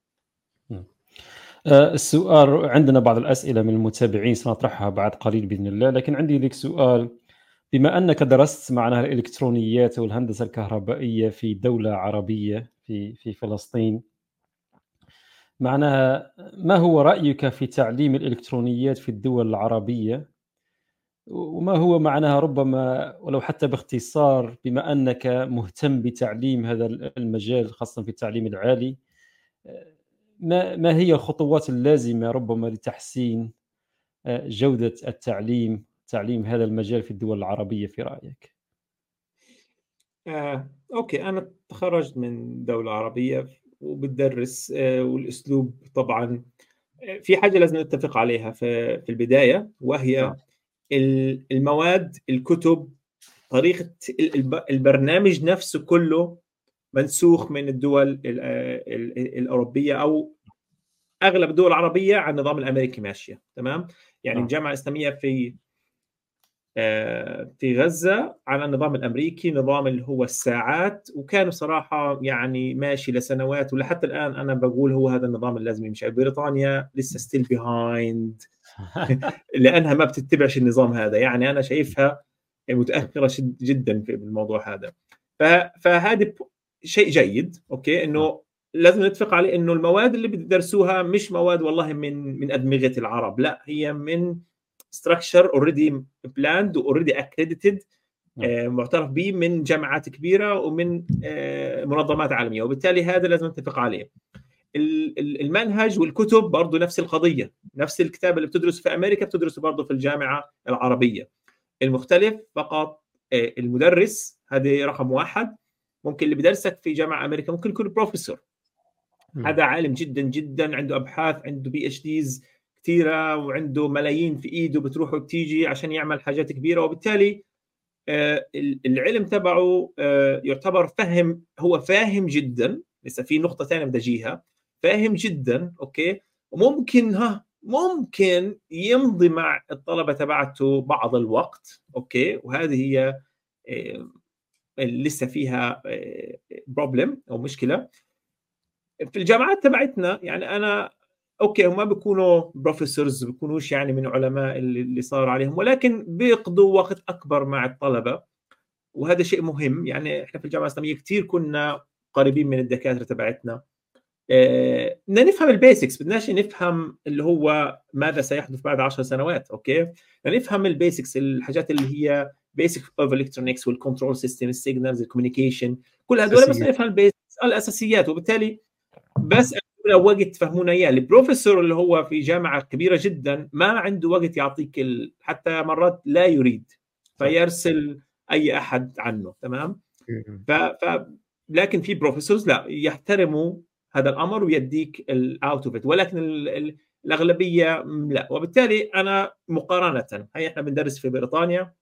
آه، السؤال عندنا بعض الأسئلة من المتابعين سنطرحها بعد قليل بإذن الله لكن عندي لك سؤال. بما أنك درست معناها الإلكترونيات والهندسة الكهربائية في دولة عربية في في فلسطين معناها ما هو رأيك في تعليم الإلكترونيات في الدول العربية وما هو معناها ربما ولو حتى باختصار بما أنك مهتم بتعليم هذا المجال خاصة في التعليم العالي ما ما هي الخطوات اللازمة ربما لتحسين آه، جودة التعليم تعليم هذا المجال في الدول العربية في رأيك؟ آه، أوكي أنا تخرجت من دولة عربية وبتدرس آه، والأسلوب طبعا آه، في حاجة لازم نتفق عليها في البداية وهي آه. المواد الكتب طريقة البرنامج نفسه كله منسوخ من الدول الأوروبية أو أغلب الدول العربية على النظام الأمريكي ماشية تمام يعني آه. الجامعة الإسلامية في آه، في غزة على النظام الأمريكي نظام اللي هو الساعات وكان بصراحه يعني ماشي لسنوات ولحتى الآن أنا بقول هو هذا النظام اللي لازم يمشي. بريطانيا لسه still behind لأنها ما بتتبعش النظام هذا. يعني أنا شايفها متأخرة جدا في الموضوع هذا. فهذا شيء جيد okay؟ إنه لازم نتفق عليه إنه المواد اللي بتدرسوها مش مواد والله من من أدمغة العرب. لا هي من structure already planned و already accredited معترف به من جامعات كبيرة ومن آه، منظمات عالمية. وبالتالي هذا لازم نتفق عليه. المنهج والكتب برضه نفس القضية. نفس الكتاب اللي بتدرسه في أمريكا بتدرسه برضه في الجامعة العربية. المختلف فقط آه، المدرس هذه رقم واحد. ممكن اللي بدرسك في جامعة أمريكا ممكن يكون بروفيسور هذا عالم جدا جدا عنده أبحاث عنده PhDs كثيرة وعنده ملايين في إيده بتروح وبتيجي عشان يعمل حاجات كبيرة وبالتالي آه، العلم تبعه آه، يعتبر فهم هو فاهم جدا لسه في نقطة ثانية بدي أجيها فاهم جدا okay؟ وممكن ها ممكن يمضي مع الطلبة تبعته بعض الوقت okay؟ وهذه هي آه، لسه فيها problem أو مشكلة. في الجامعات تبعتنا يعني أنا okay هم بيكونوا professors بيكونوش يعني من علماء اللي صار عليهم ولكن بيقضوا وقت أكبر مع الطلبة. وهذا شيء مهم يعني إحنا في الجامعة الإسلامية كثير كنا قريبين من الدكاترة تبعتنا. آه، بدنا نفهم ال basics بدناش نفهم اللي هو ماذا سيحدث بعد 10 سنوات okay؟ بدنا نفهم ال basics الحاجات اللي هي basic of electronics وال control system ال signals ال communication كل هذول بس نفهم البيسكس الأساسيات. وبالتالي بس وقت تفهمونا إياه. البروفيسور اللي هو في جامعة كبيرة جدا ما عنده وقت يعطيك ال... حتى مرات لا يريد فيرسل أي أحد عنه تمام؟ ف... ف... لكن في بروفيسورز لا يحترموا هذا الأمر ويديك الاوت اوف ولكن ال... الأغلبية لا. وبالتالي أنا مقارنة هي إحنا بندرس في بريطانيا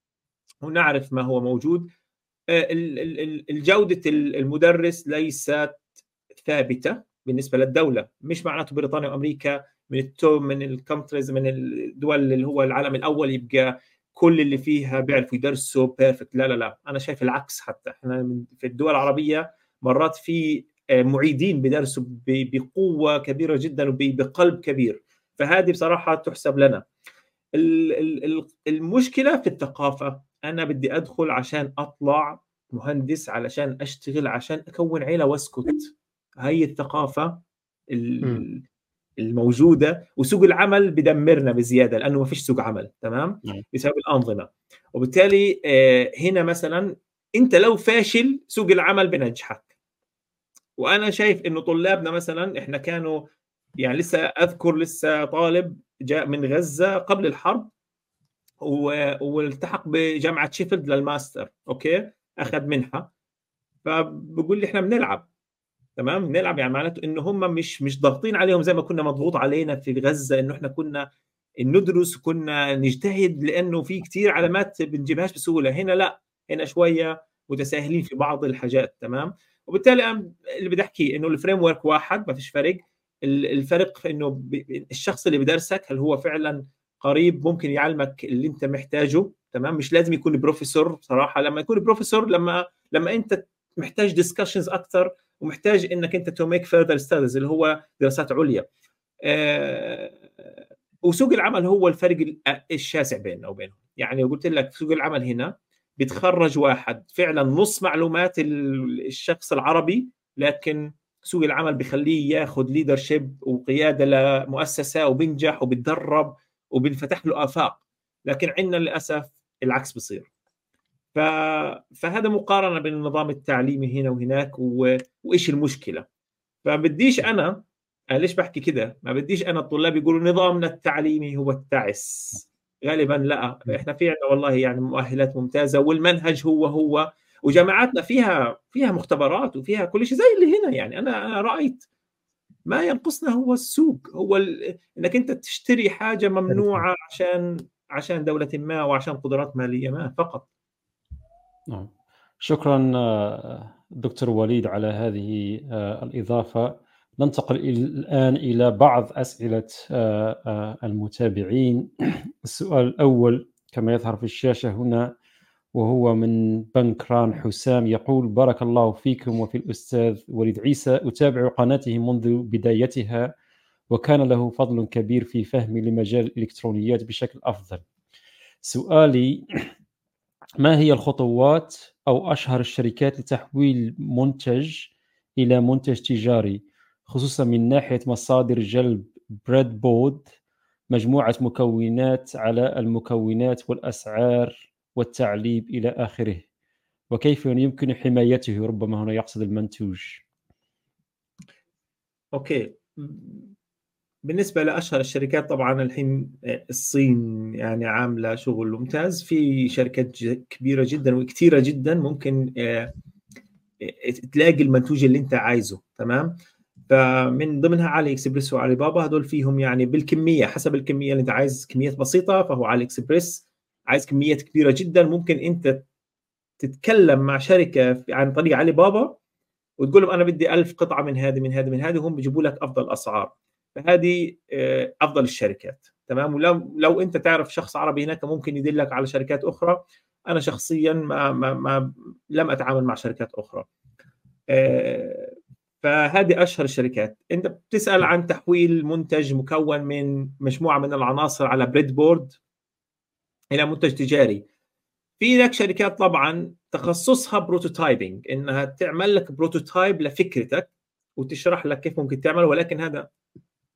ونعرف ما هو موجود. آه، الجودة المدرس ليست ثابتة. بالنسبة للدولة مش معناته بريطانيا وأمريكا من التو من ال countries من الدول اللي هو العالم الأول يبقى كل اللي فيها بيعرفوا يدرسوا perfect لا لا لا أنا شايف العكس حتى. إحنا في الدول العربية مرات في آه، معيدين بدرسوا بقوة كبيرة جدا وبقلب كبير. فهذه بصراحة تحسب لنا. المشكلة في الثقافة. أنا بدي أدخل عشان أطلع مهندس علشان أشتغل عشان أكون عيلة وأسكت. هي الثقافة الموجودة وسوق العمل بدمرنا بزيادة لأنه ما فيش سوق عمل تمام؟ بسبب الأنظمة. وبالتالي آه، هنا مثلا أنت لو فاشل سوق العمل بنجحك. وأنا شايف إنه طلابنا مثلا إحنا كانوا يعني لسه أذكر لسه طالب جاء من غزة قبل الحرب والتحق بجامعة شيفيلد لل master okay؟ أخذ منحة. فبقول لي إحنا بنلعب. تمام؟ نلعب يعني معناته إنه هم مش مش ضاغطين عليهم زي ما كنا مضغوط علينا في غزة إنه إحنا كنا ندرس كنا نجتهد لأنه في كثير علامات بنجيبهاش بسهولة. هنا لا هنا شوية متساهلين في بعض الحاجات تمام؟ وبالتالي اللي بدي احكي إنه ال framework واحد ما فيش فرق. الفرق في انه الشخص اللي بدرسك هل هو فعلا قريب ممكن يعلمك اللي أنت محتاجه تمام؟ مش لازم يكون بروفيسور صراحة لما يكون بروفيسور لما لما أنت محتاج discussions أكثر ومحتاج إنك أنت to make further studies اللي هو دراسات عليا. آه، وسوق العمل هو الفرق الشاسع بيننا وبينهم. يعني قلت لك سوق العمل هنا بيتخرج واحد فعلا نص معلومات الشخص العربي لكن سوق العمل بخليه ياخذ ليدرشيب وقيادة لمؤسسة وبينجح وبيتدرب وبينفتح له آفاق. لكن عندنا للأسف العكس بصير. فهذا مقارنة بين النظام التعليمي هنا وهناك و... وإيش المشكلة؟ فبديش أنا أنا ليش بحكي كده؟ ما بديش أنا الطلاب يقولوا نظامنا التعليمي هو التعس. غالبا لا. إحنا في عندنا والله يعني مؤهلات ممتازة والمنهج هو هو وجامعاتنا فيها فيها مختبرات وفيها كل شيء زي اللي هنا يعني. أنا أنا رأيت ما ينقصنا هو السوق. هو ال... إنك أنت تشتري حاجة ممنوعة عشان عشان دولة ما وعشان قدرات مالية ما فقط. نعم. شكرا آه، دكتور وليد على هذه آه، الإضافة. ننتقل الآن إلى بعض أسئلة آه، المتابعين. السؤال الأول كما يظهر في الشاشة هنا وهو من بنكران حسام يقول بارك الله فيكم وفي الأستاذ وليد عيسى. أتابع قناته منذ بدايتها وكان له فضل كبير في فهمي لمجال الإلكترونيات بشكل أفضل. سؤالي ما هي الخطوات أو أشهر الشركات لتحويل منتج إلى منتج تجاري؟ خصوصا من ناحية مصادر جلب بريد بورد مجموعة مكونات على المكونات والأسعار والتعليب إلى آخره. وكيف يمكن حمايته؟ ربما هنا يقصد المنتوج. أوكي. بالنسبة لأشهر الشركات طبعا الحين الصين يعني عاملة شغل ممتاز. في شركات كبيرة جدا وكثيرة جدا ممكن آه، تلاقي المنتوج اللي أنت عايزه تمام؟ فمن ضمنها علي إكسبريس وعلي بابا هدول فيهم يعني بالكمية حسب الكمية اللي أنت عايز كميات بسيطة فهو علي إكسبريس. عايز كميات كبيرة جدا ممكن أنت تتكلم مع شركة عن طريق علي بابا وتقول لهم أنا بدي ألف قطعة من هذه من هذه من هذه وهم بيجيبوا لك أفضل أسعار. فهذه آه، أفضل الشركات تمام؟ ولو لو أنت تعرف شخص عربي هناك ممكن يدلك على شركات أخرى. أنا شخصيا ما ما, ما لم أتعامل مع شركات أخرى. آه، فهذه أشهر الشركات. أنت بتسأل عن تحويل منتج مكون من مجموعة من العناصر على breadboard إلى منتج تجاري. في لك شركات طبعا تخصصها prototyping إنها تعمل لك prototype لفكرتك وتشرح لك كيف ممكن تعمل ولكن هذا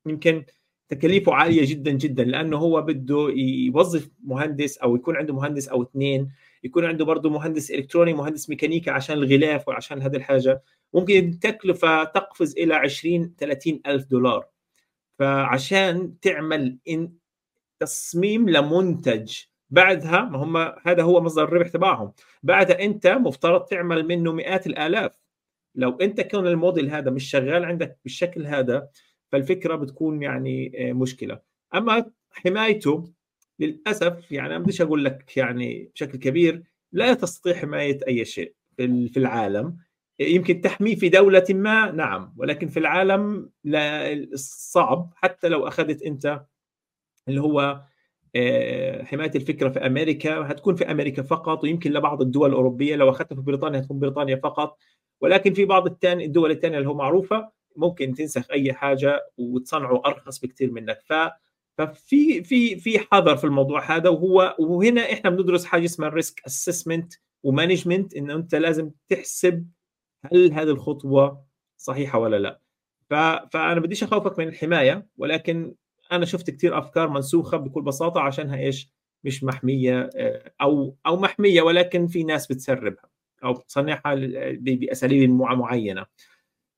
يمكن تكاليفه عالية جدا جدا لأنه هو بده يوظف مهندس أو يكون عنده مهندس أو اثنين يكون عنده برضه مهندس إلكتروني مهندس ميكانيكا عشان الغلاف وعشان هذه الحاجة. ممكن التكلفة تقفز إلى 20 30 ألف دولار. فعشان تعمل إن تصميم لمنتج بعدها ما هم هذا هو مصدر الربح تبعهم. بعدها أنت مفترض تعمل منه مئات الآلاف. لو أنت كون الموديل هذا مش شغال عندك بالشكل هذا فالفكرة بتكون يعني آه، مشكلة. أما حمايته للأسف يعني أنا بديش أقول لك يعني بشكل كبير لا تستطيع حماية أي شيء في العالم. يمكن تحميه في دولة ما نعم. ولكن في العالم لا صعب. حتى لو أخذت أنت اللي هو آه، حماية الفكرة في أمريكا هتكون في أمريكا فقط. ويمكن لبعض الدول الأوروبية لو أخذتها في بريطانيا هتكون بريطانيا فقط. ولكن في بعض الدول الثانية اللي هو معروفة ممكن تنسخ أي حاجة وتصنعه أرخص بكثير منك. ف ففي في في حذر في الموضوع هذا وهو وهنا إحنا بندرس حاجة اسمها ال risk assessment و management انه أنت لازم تحسب هل هذه الخطوة صحيحة ولا لا. فأنا بديش أخوفك من الحماية ولكن أنا شفت كثير أفكار منسوخة بكل بساطة عشانها إيش؟ مش محمية آه، أو أو محمية ولكن في ناس بتسربها أو بتصنعها بأساليب معينه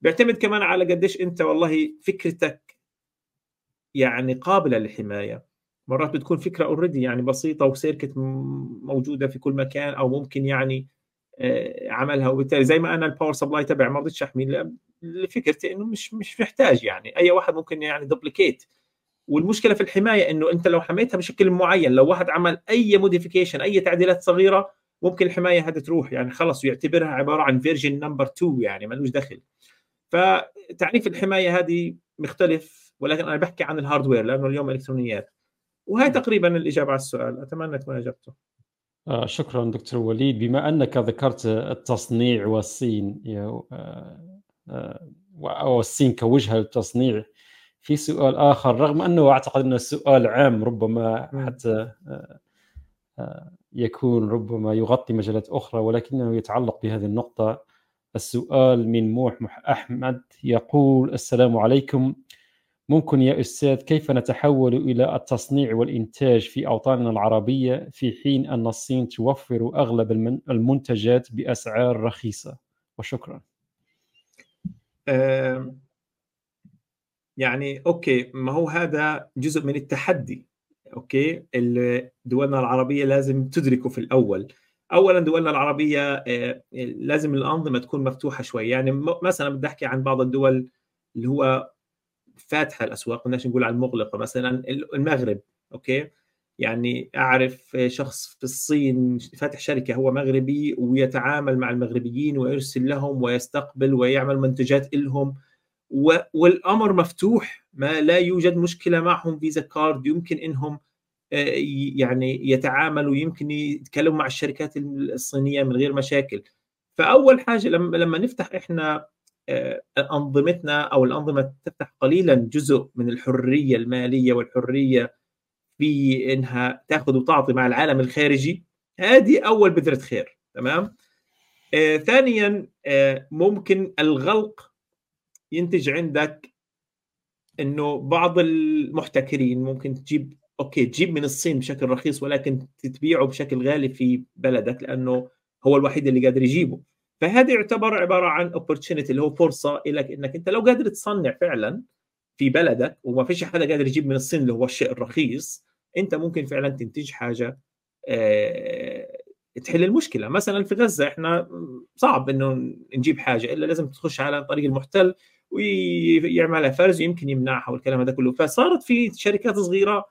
بيعتمد كمان على قديش أنت والله فكرتك يعني قابلة للحماية. مرات بتكون فكرة already يعني بسيطة و circuit موجودة في كل مكان أو ممكن يعني آه، عملها. وبالتالي زي ما أنا ال power supply تبع ما رضيتش أحمي لفكرتي إنه مش مش محتاج يعني. أي واحد ممكن يعني duplicate والمشكلة في الحماية إنه أنت لو حميتها بشكل معين لو واحد عمل أي modification أي تعديلات صغيرة ممكن الحماية هذه تروح. يعني خلص ويعتبرها عبارة عن version number 2 يعني ملوش دخل. فتعريف الحماية هذه مختلف ولكن أنا بحكي عن ال hardware لأنه اليوم إلكترونيات. وهي تقريبا الإجابة على السؤال. أتمنى تكون أجبته. آه شكرا دكتور وليد. بما أنك ذكرت التصنيع والصين آه آه والصين كوجهة للتصنيع في سؤال آخر رغم أنه أعتقد انه السؤال عام ربما حتى آه، آه، يكون ربما يغطي مجالات أخرى ولكنه يتعلق بهذه النقطة. السؤال من موح أحمد يقول السلام عليكم. ممكن يا أستاذ كيف نتحول إلى التصنيع والإنتاج في أوطاننا العربية في حين أن الصين توفر أغلب المنتجات بأسعار رخيصة؟ وشكرا. يعني أوكي ما هو هذا جزء من التحدي okay؟ دولنا العربية لازم تدركه في الأول. اولا دولنا العربية آه، لازم الأنظمة تكون مفتوحة شوي. يعني مثلا بدي أحكي عن بعض الدول اللي هو فاتحة الأسواق بدناش نقول على المغلقة مثلا المغرب okay؟ يعني أعرف شخص في الصين فاتح شركة هو مغربي ويتعامل مع المغربيين ويرسل لهم ويستقبل ويعمل منتجات لهم والأمر مفتوح ما لا يوجد مشكلة معهم فيزا كارد يمكن إنهم يعني يتعامل ويمكن يتكلم مع الشركات الصينية من غير مشاكل. فأول حاجة لما لما نفتح إحنا أنظمتنا أو الأنظمة تفتح قليلا جزء من الحرية المالية والحرية في إنها تأخذ وتعطي مع العالم الخارجي هذه أول بذرة خير تمام؟ آه ثانيا آه ممكن الغلق ينتج عندك إنه بعض المحتكرين ممكن تجيب okay تجيب من الصين بشكل رخيص ولكن تبيعه بشكل غالي في بلدك لأنه هو الوحيد اللي قادر يجيبه. فهذا يعتبر عبارة عن opportunity اللي هو فرصة لك إنك أنت لو قادر تصنع فعلا في بلدك وما فيش حدا قادر يجيب من الصين اللي هو الشيء الرخيص أنت ممكن فعلا تنتج حاجة أه تحل المشكلة. مثلا في غزة إحنا صعب إنه نجيب حاجة إلا لازم تخش على طريق المحتل ويعملها فرز ويمكن يمنعها والكلام هذا كله. فصارت في شركات صغيرة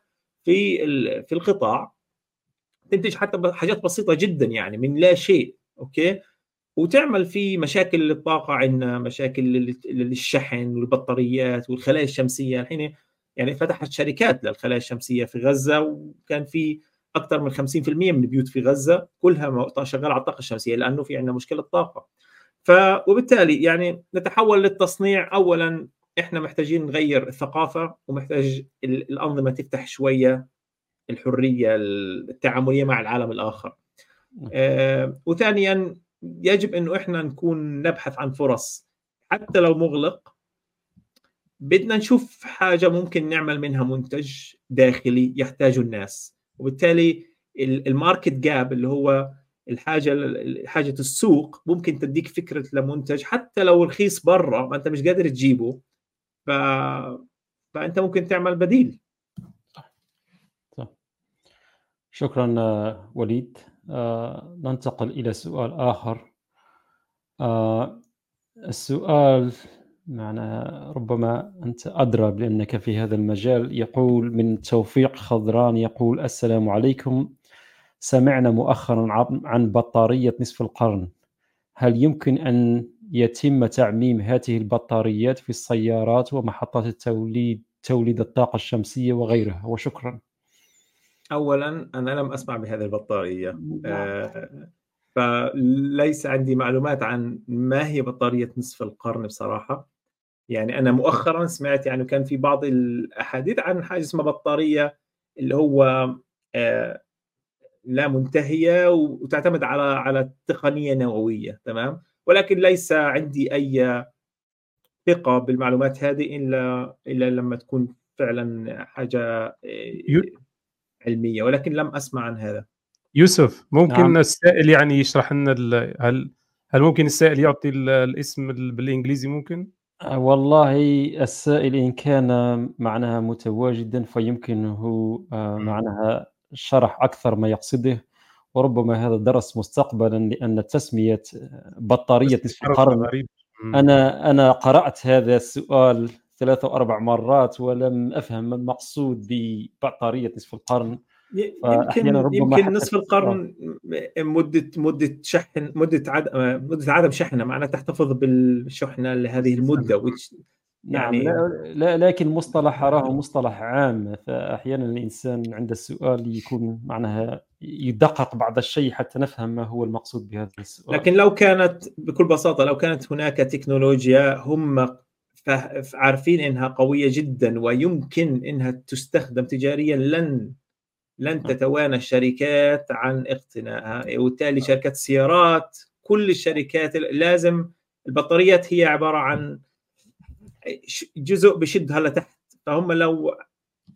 في في القطاع تنتج حتى حاجات بسيطة جدا يعني من لا شيء أوكي؟ وتعمل في مشاكل للطاقة عندنا مشاكل للشحن والبطاريات والخلايا الشمسية. الحين يعني فتحت شركات للخلايا الشمسية في غزة وكان في أكثر من 50% من البيوت في غزة كلها شغالة على الطاقة الشمسية لأنه في عندنا مشكلة طاقة. ف وبالتالي يعني نتحول للتصنيع اولا إحنا محتاجين نغير الثقافة ومحتاج الأنظمة تفتح شوية الحرية التعاملية مع العالم الآخر. آه وثانيا يجب إنه إحنا نكون نبحث عن فرص. حتى لو مغلق بدنا نشوف حاجة ممكن نعمل منها منتج داخلي يحتاجه الناس. وبالتالي الماركت جاب اللي هو الحاجة حاجة السوق ممكن تديك فكرة لمنتج حتى لو رخيص برا ما أنت مش قادر تجيبه. فأنت ممكن تعمل بديل. صح. شكرا وليد. آه ننتقل إلى سؤال آخر. آه السؤال معنى ربما أنت أدرى لأنك في هذا المجال يقول من توفيق خضران يقول السلام عليكم. سمعنا مؤخرا عن بطارية نصف القرن. هل يمكن أن يتم تعميم هذه البطاريات في السيارات ومحطات التوليد توليد الطاقة الشمسية وغيرها. وشكرا. أولا أنا لم أسمع بهذه البطارية. نعم. آه فليس عندي معلومات عن ما هي بطارية نصف القرن بصراحة. يعني أنا مؤخرا سمعت يعني كان في بعض الأحاديث عن حاجة اسمها بطارية اللي هو آه، لا منتهية وتعتمد على على تقنية نووية تمام؟ ولكن ليس عندي أي ثقة بالمعلومات هذه الا إلا لما تكون فعلا حاجة آه، علمية ولكن لم أسمع عن هذا يوسف ممكن نعم. السائل يعني يشرح لنا هل هل ممكن السائل يعطي الاسم بالإنجليزي ممكن؟ آه، والله السائل إن كان معناها متواجدا فيمكنه آه، معناها شرح أكثر ما يقصده وربما هذا درس مستقبلا لأن تسمية بطارية نصف القرن أنا أنا قرأت هذا السؤال ثلاث أو أربع مرات ولم أفهم ما المقصود ببطارية نصف القرن. يمكن يمكن نصف القرن مدة مدة شحن مدة عدم مدة عدم شحنة معناها تحتفظ بالشحنة لهذه المدة يعني لا لكن مصطلح اراه مصطلح عام. فأحيانا الإنسان عند السؤال يكون معناها يدقق بعض الشيء حتى نفهم ما هو المقصود بهذا السؤال. لكن لو كانت بكل بساطة لو كانت هناك تكنولوجيا هم عارفين إنها قوية جدا ويمكن إنها تستخدم تجاريا لن لن تتوانى الشركات عن اقتنائها. وبالتالي شركات السيارات كل الشركات لازم البطاريات هي عبارة عن جزء بشدها لتحت فهم لو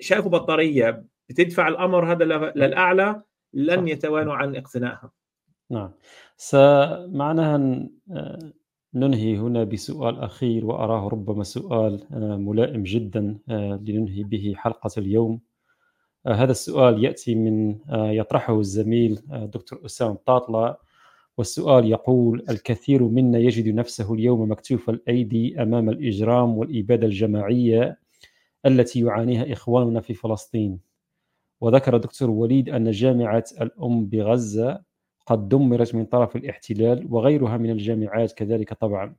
شافوا بطارية بتدفع الأمر هذا للأعلى لن يتوانوا عن اقتنائها. نعم. معناها ننهي هنا بسؤال أخير وأراه ربما سؤال ملائم جدا لننهي به حلقة اليوم. آه، هذا السؤال يأتي من آه، يطرحه الزميل آه، دكتور أسامة طاطلة. والسؤال يقول الكثير منا يجد نفسه اليوم مكتوف الأيدي أمام الإجرام والإبادة الجماعية التي يعانيها إخواننا في فلسطين. وذكر دكتور وليد أن جامعة الأم بغزة قد دمرت من طرف الاحتلال وغيرها من الجامعات كذلك طبعا.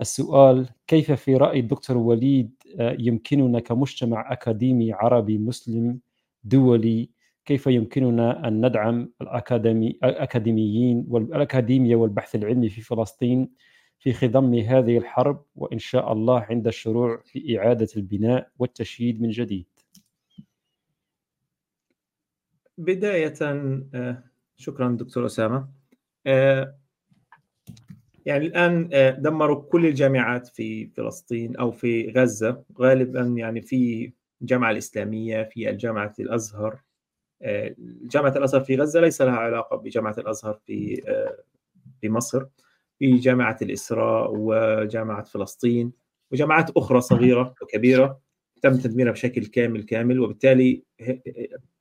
السؤال كيف في رأي الدكتور وليد يمكننا كمجتمع أكاديمي عربي مسلم دولي كيف يمكننا أن ندعم الأكاديمي الأكاديميين والأكاديمية والبحث العلمي في فلسطين في خضم هذه الحرب وإن شاء الله عند الشروع في إعادة البناء والتشييد من جديد. بداية آه، شكرا دكتور أسامة. آه، يعني الآن آه، دمروا كل الجامعات في فلسطين أو في غزة غالبا يعني في الجامعة الإسلامية في الجامعة الأزهر. جامعة الأزهر في غزة ليس لها علاقة بجامعة الأزهر في في مصر في جامعة الإسراء وجامعة فلسطين وجامعات أخرى صغيرة وكبيرة تم تدميرها بشكل كامل كامل وبالتالي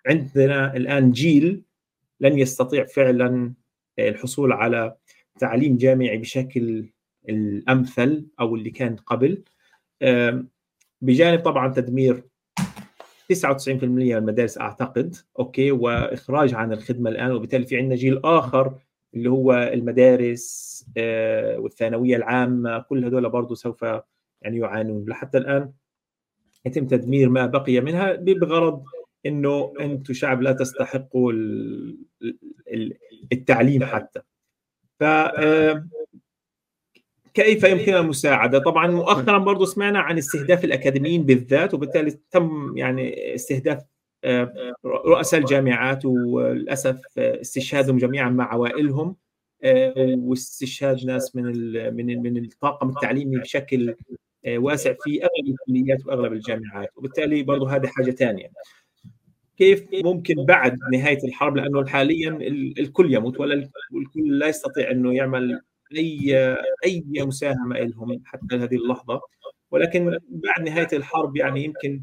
عندنا الآن جيل لن يستطيع فعلا الحصول على تعليم جامعي بشكل الأمثل أو اللي كان قبل. بجانب طبعا تدمير 99% من المدارس أعتقد أوكي؟ وإخراج عن الخدمة الآن وبالتالي في عندنا جيل آخر اللي هو المدارس آه، والثانوية العامة كل هذول برضه سوف يعني يعانون. لحتى الآن يتم تدمير ما بقي منها بغرض إنه أنتم شعب لا تستحقوا التعليم حتى. ف آه، كيف يمكن المساعدة؟ طبعا مؤخرا برضه سمعنا عن استهداف الأكاديميين بالذات وبالتالي تم يعني استهداف آه، رؤساء الجامعات وللأسف استشهادهم جميعا مع عوائلهم آه، واستشهاد ناس من من من الطاقم التعليمي بشكل آه، واسع في أغلب الكليات وأغلب الجامعات. وبالتالي برضه هذه حاجة ثانية. كيف ممكن بعد نهاية الحرب؟ لأنه حاليا الكل يموت ولا الكل لا يستطيع إنه يعمل أي أي مساهمة لهم حتى هذه اللحظة. ولكن بعد نهاية الحرب يعني يمكن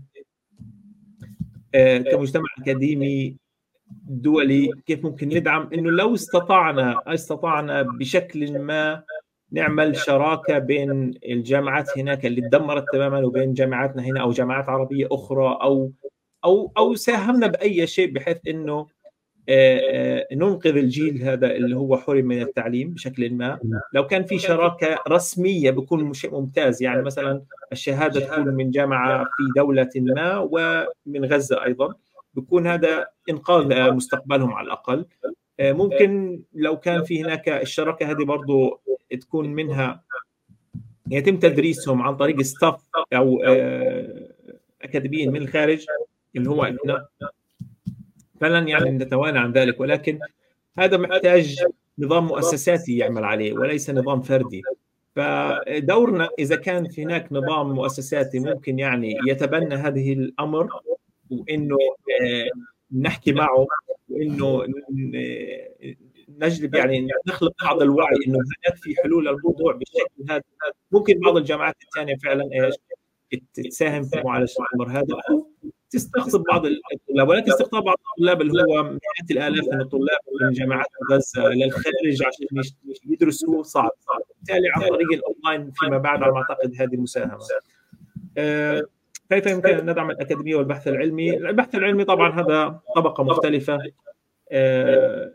آه، كمجتمع أكاديمي دولي كيف ممكن ندعم إنه لو استطعنا استطعنا بشكل ما نعمل شراكة بين الجامعات هناك اللي تدمرت تماما وبين جامعاتنا هنا أو جامعات عربية أخرى أو أو أو ساهمنا بأي شيء بحيث إنه ننقذ الجيل هذا اللي هو حرم من التعليم بشكل ما. نعم. لو كان في شراكة رسمية بيكون شيء ممتاز. يعني مثلا الشهادة تكون من جامعة في دولة ما ومن غزة أيضا. بيكون هذا إنقاذ مستقبلهم على الأقل. آه، ممكن لو كان في هناك الشراكة هذه برضو تكون منها يتم تدريسهم عن طريق ستاف أو اكاديميين من الخارج اللي هو فلن يعني نتوانى عن ذلك ولكن هذا محتاج نظام مؤسساتي يعمل عليه وليس نظام فردي. فدورنا إذا كان في هناك نظام مؤسساتي ممكن يعني يتبنى هذه الأمر وإنه آه، نحكي معه وإنه نجلب يعني نخلق بعض الوعي إنه هناك في حلول للموضوع بالشكل هذا ممكن بعض الجامعات الثانية فعلا إيش؟ تساهم في معالجة الأمر هذا. تستقطب بعض الطلاب ولكن استقطاب بعض الطلاب اللي هو مئات الآلاف من الطلاب من جامعات غزة للخارج عشان يدرسوا. صعب. بالتالي عن طريق الأونلاين فيما بعد على ما أعتقد هذه المساهمه آه، كيف يمكن أن ندعم الأكاديمية والبحث العلمي؟ البحث العلمي طبعا هذا طبقة مختلفة. آه،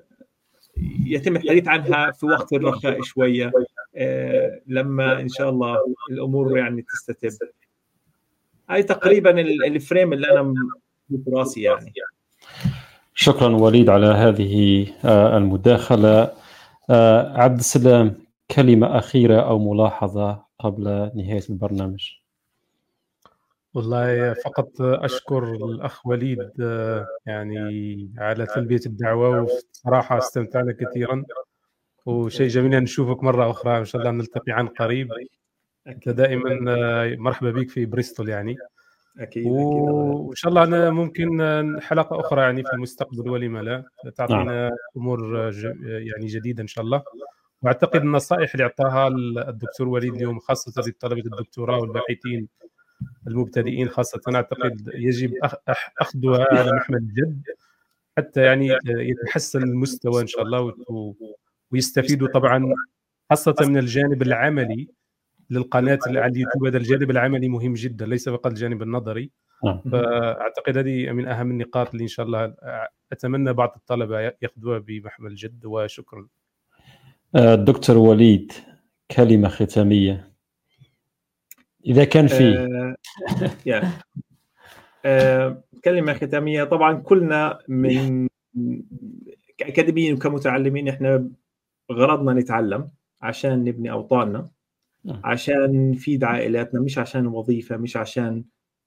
يتم الحديث عنها في وقت الرخاء شوية. آه، لما إن شاء الله الأمور يعني تستتب. هاي تقريبا الفريم اللي أنا في راسي يعني. شكرا وليد على هذه آه، المداخلة. آه، عبد السلام كلمة أخيرة أو ملاحظة قبل نهاية البرنامج؟ والله فقط أشكر الأخ وليد آه، يعني على تلبية الدعوة وصراحة استمتعنا كثيرا. وشيء جميل أن نشوفك مرة أخرى إن شاء الله نلتقي عن قريب. أنت دائما مرحبا بك في بريستول يعني. أكيد وإن شاء الله أنا ممكن حلقة أخرى يعني في المستقبل ولما لا. تعطينا نعم. أمور يعني جديدة إن شاء الله. وأعتقد النصائح اللي أعطاها الدكتور وليد اليوم خاصة لطلبه الدكتوراه والباحثين المبتدئين خاصة أعتقد يجب أخذها على محمل الجد حتى يعني يتحسن المستوى إن شاء الله ويستفيدوا طبعا خاصة من الجانب العملي. للقناة اللي على اليوتيوب هذا الجانب العملي مهم جدا ليس فقط الجانب النظري. نعم. فأعتقد هذه من أهم النقاط اللي إن شاء الله أتمنى بعض الطلبة يأخذوها بمحمل الجد وشكرا. آه، دكتور وليد كلمة ختامية. إذا كان في. آه, آه، كلمة ختامية. طبعا كلنا من كأكاديميين وكمتعلمين إحنا غرضنا نتعلم عشان نبني أوطاننا. نعم. عشان نفيد عائلاتنا مش عشان وظيفة مش عشان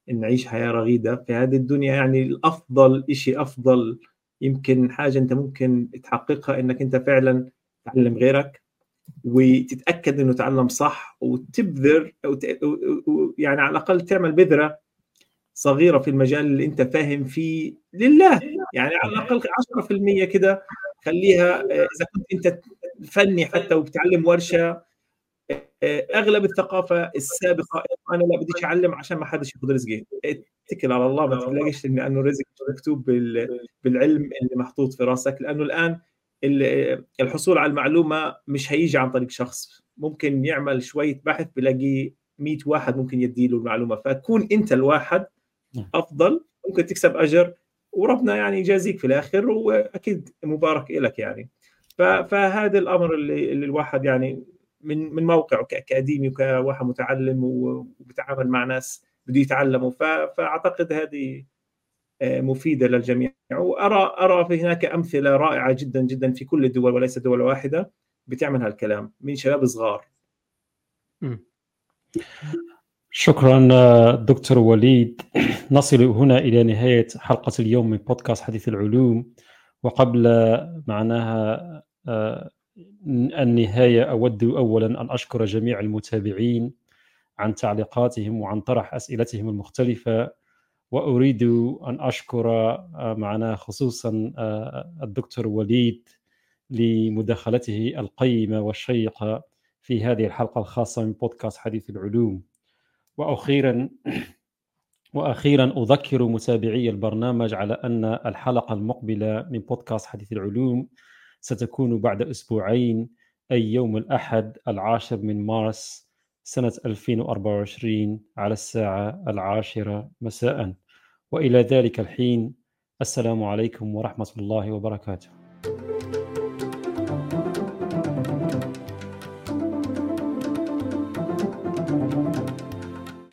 نعيش حياة رغيدة. في هذه الدنيا يعني الأفضل إشي أفضل يمكن حاجة أنت ممكن تحققها أنك أنت فعلا تعلم غيرك وتتأكد أنه تعلم صح وتبذر يعني على الأقل تعمل بذرة صغيرة في المجال اللي أنت فاهم فيه لله. يعني على الأقل 10% كده خليها إذا كنت أنت فني حتى وبتعلم ورشة آه، أغلب الثقافة السابقة أنا لا بديش أعلم عشان ما حدش ياخذ رزقي. اتكل على الله ما تلاقيش لأنه الرزق مكتوب بال- بالعلم اللي محطوط في راسك لأنه الآن ال- الحصول على المعلومة مش هيجي عن طريق شخص. ممكن يعمل شوية بحث بلاقي 100 واحد ممكن يدي له المعلومة. فكون أنت الواحد نعم. أفضل ممكن تكسب أجر وربنا يعني يجازيك في الآخر وأكيد مبارك لك يعني. فهذا الأمر اللي, اللي الواحد يعني من من موقعه كاكاديمي وكواحد متعلم وبيتعامل مع ناس بده يتعلموا. فأعتقد هذه آه، مفيدة للجميع. وأرى أرى في هناك أمثلة رائعة جدا جدا في كل الدول وليس دوله واحدة بتعمل هالكلام من شباب صغار. شكرا آه، دكتور وليد. نصل هنا إلى نهاية حلقة اليوم من بودكاست حديث العلوم. وقبل آه، معناها النهاية أود أولا أن أشكر جميع المتابعين عن تعليقاتهم وعن طرح أسئلتهم المختلفة وأريد أن أشكر آه، معنا خصوصا آه، الدكتور وليد لمداخلته القيمة والشيقة في هذه الحلقة الخاصة من بودكاست حديث العلوم. وأخيرا وأخيرا أذكر متابعي البرنامج على أن الحلقة المقبلة من بودكاست حديث العلوم ستكون بعد أسبوعين أي يوم الأحد العاشر من مارس سنة 2024 على الساعة العاشرة مساء. وإلى ذلك الحين السلام عليكم ورحمة الله وبركاته.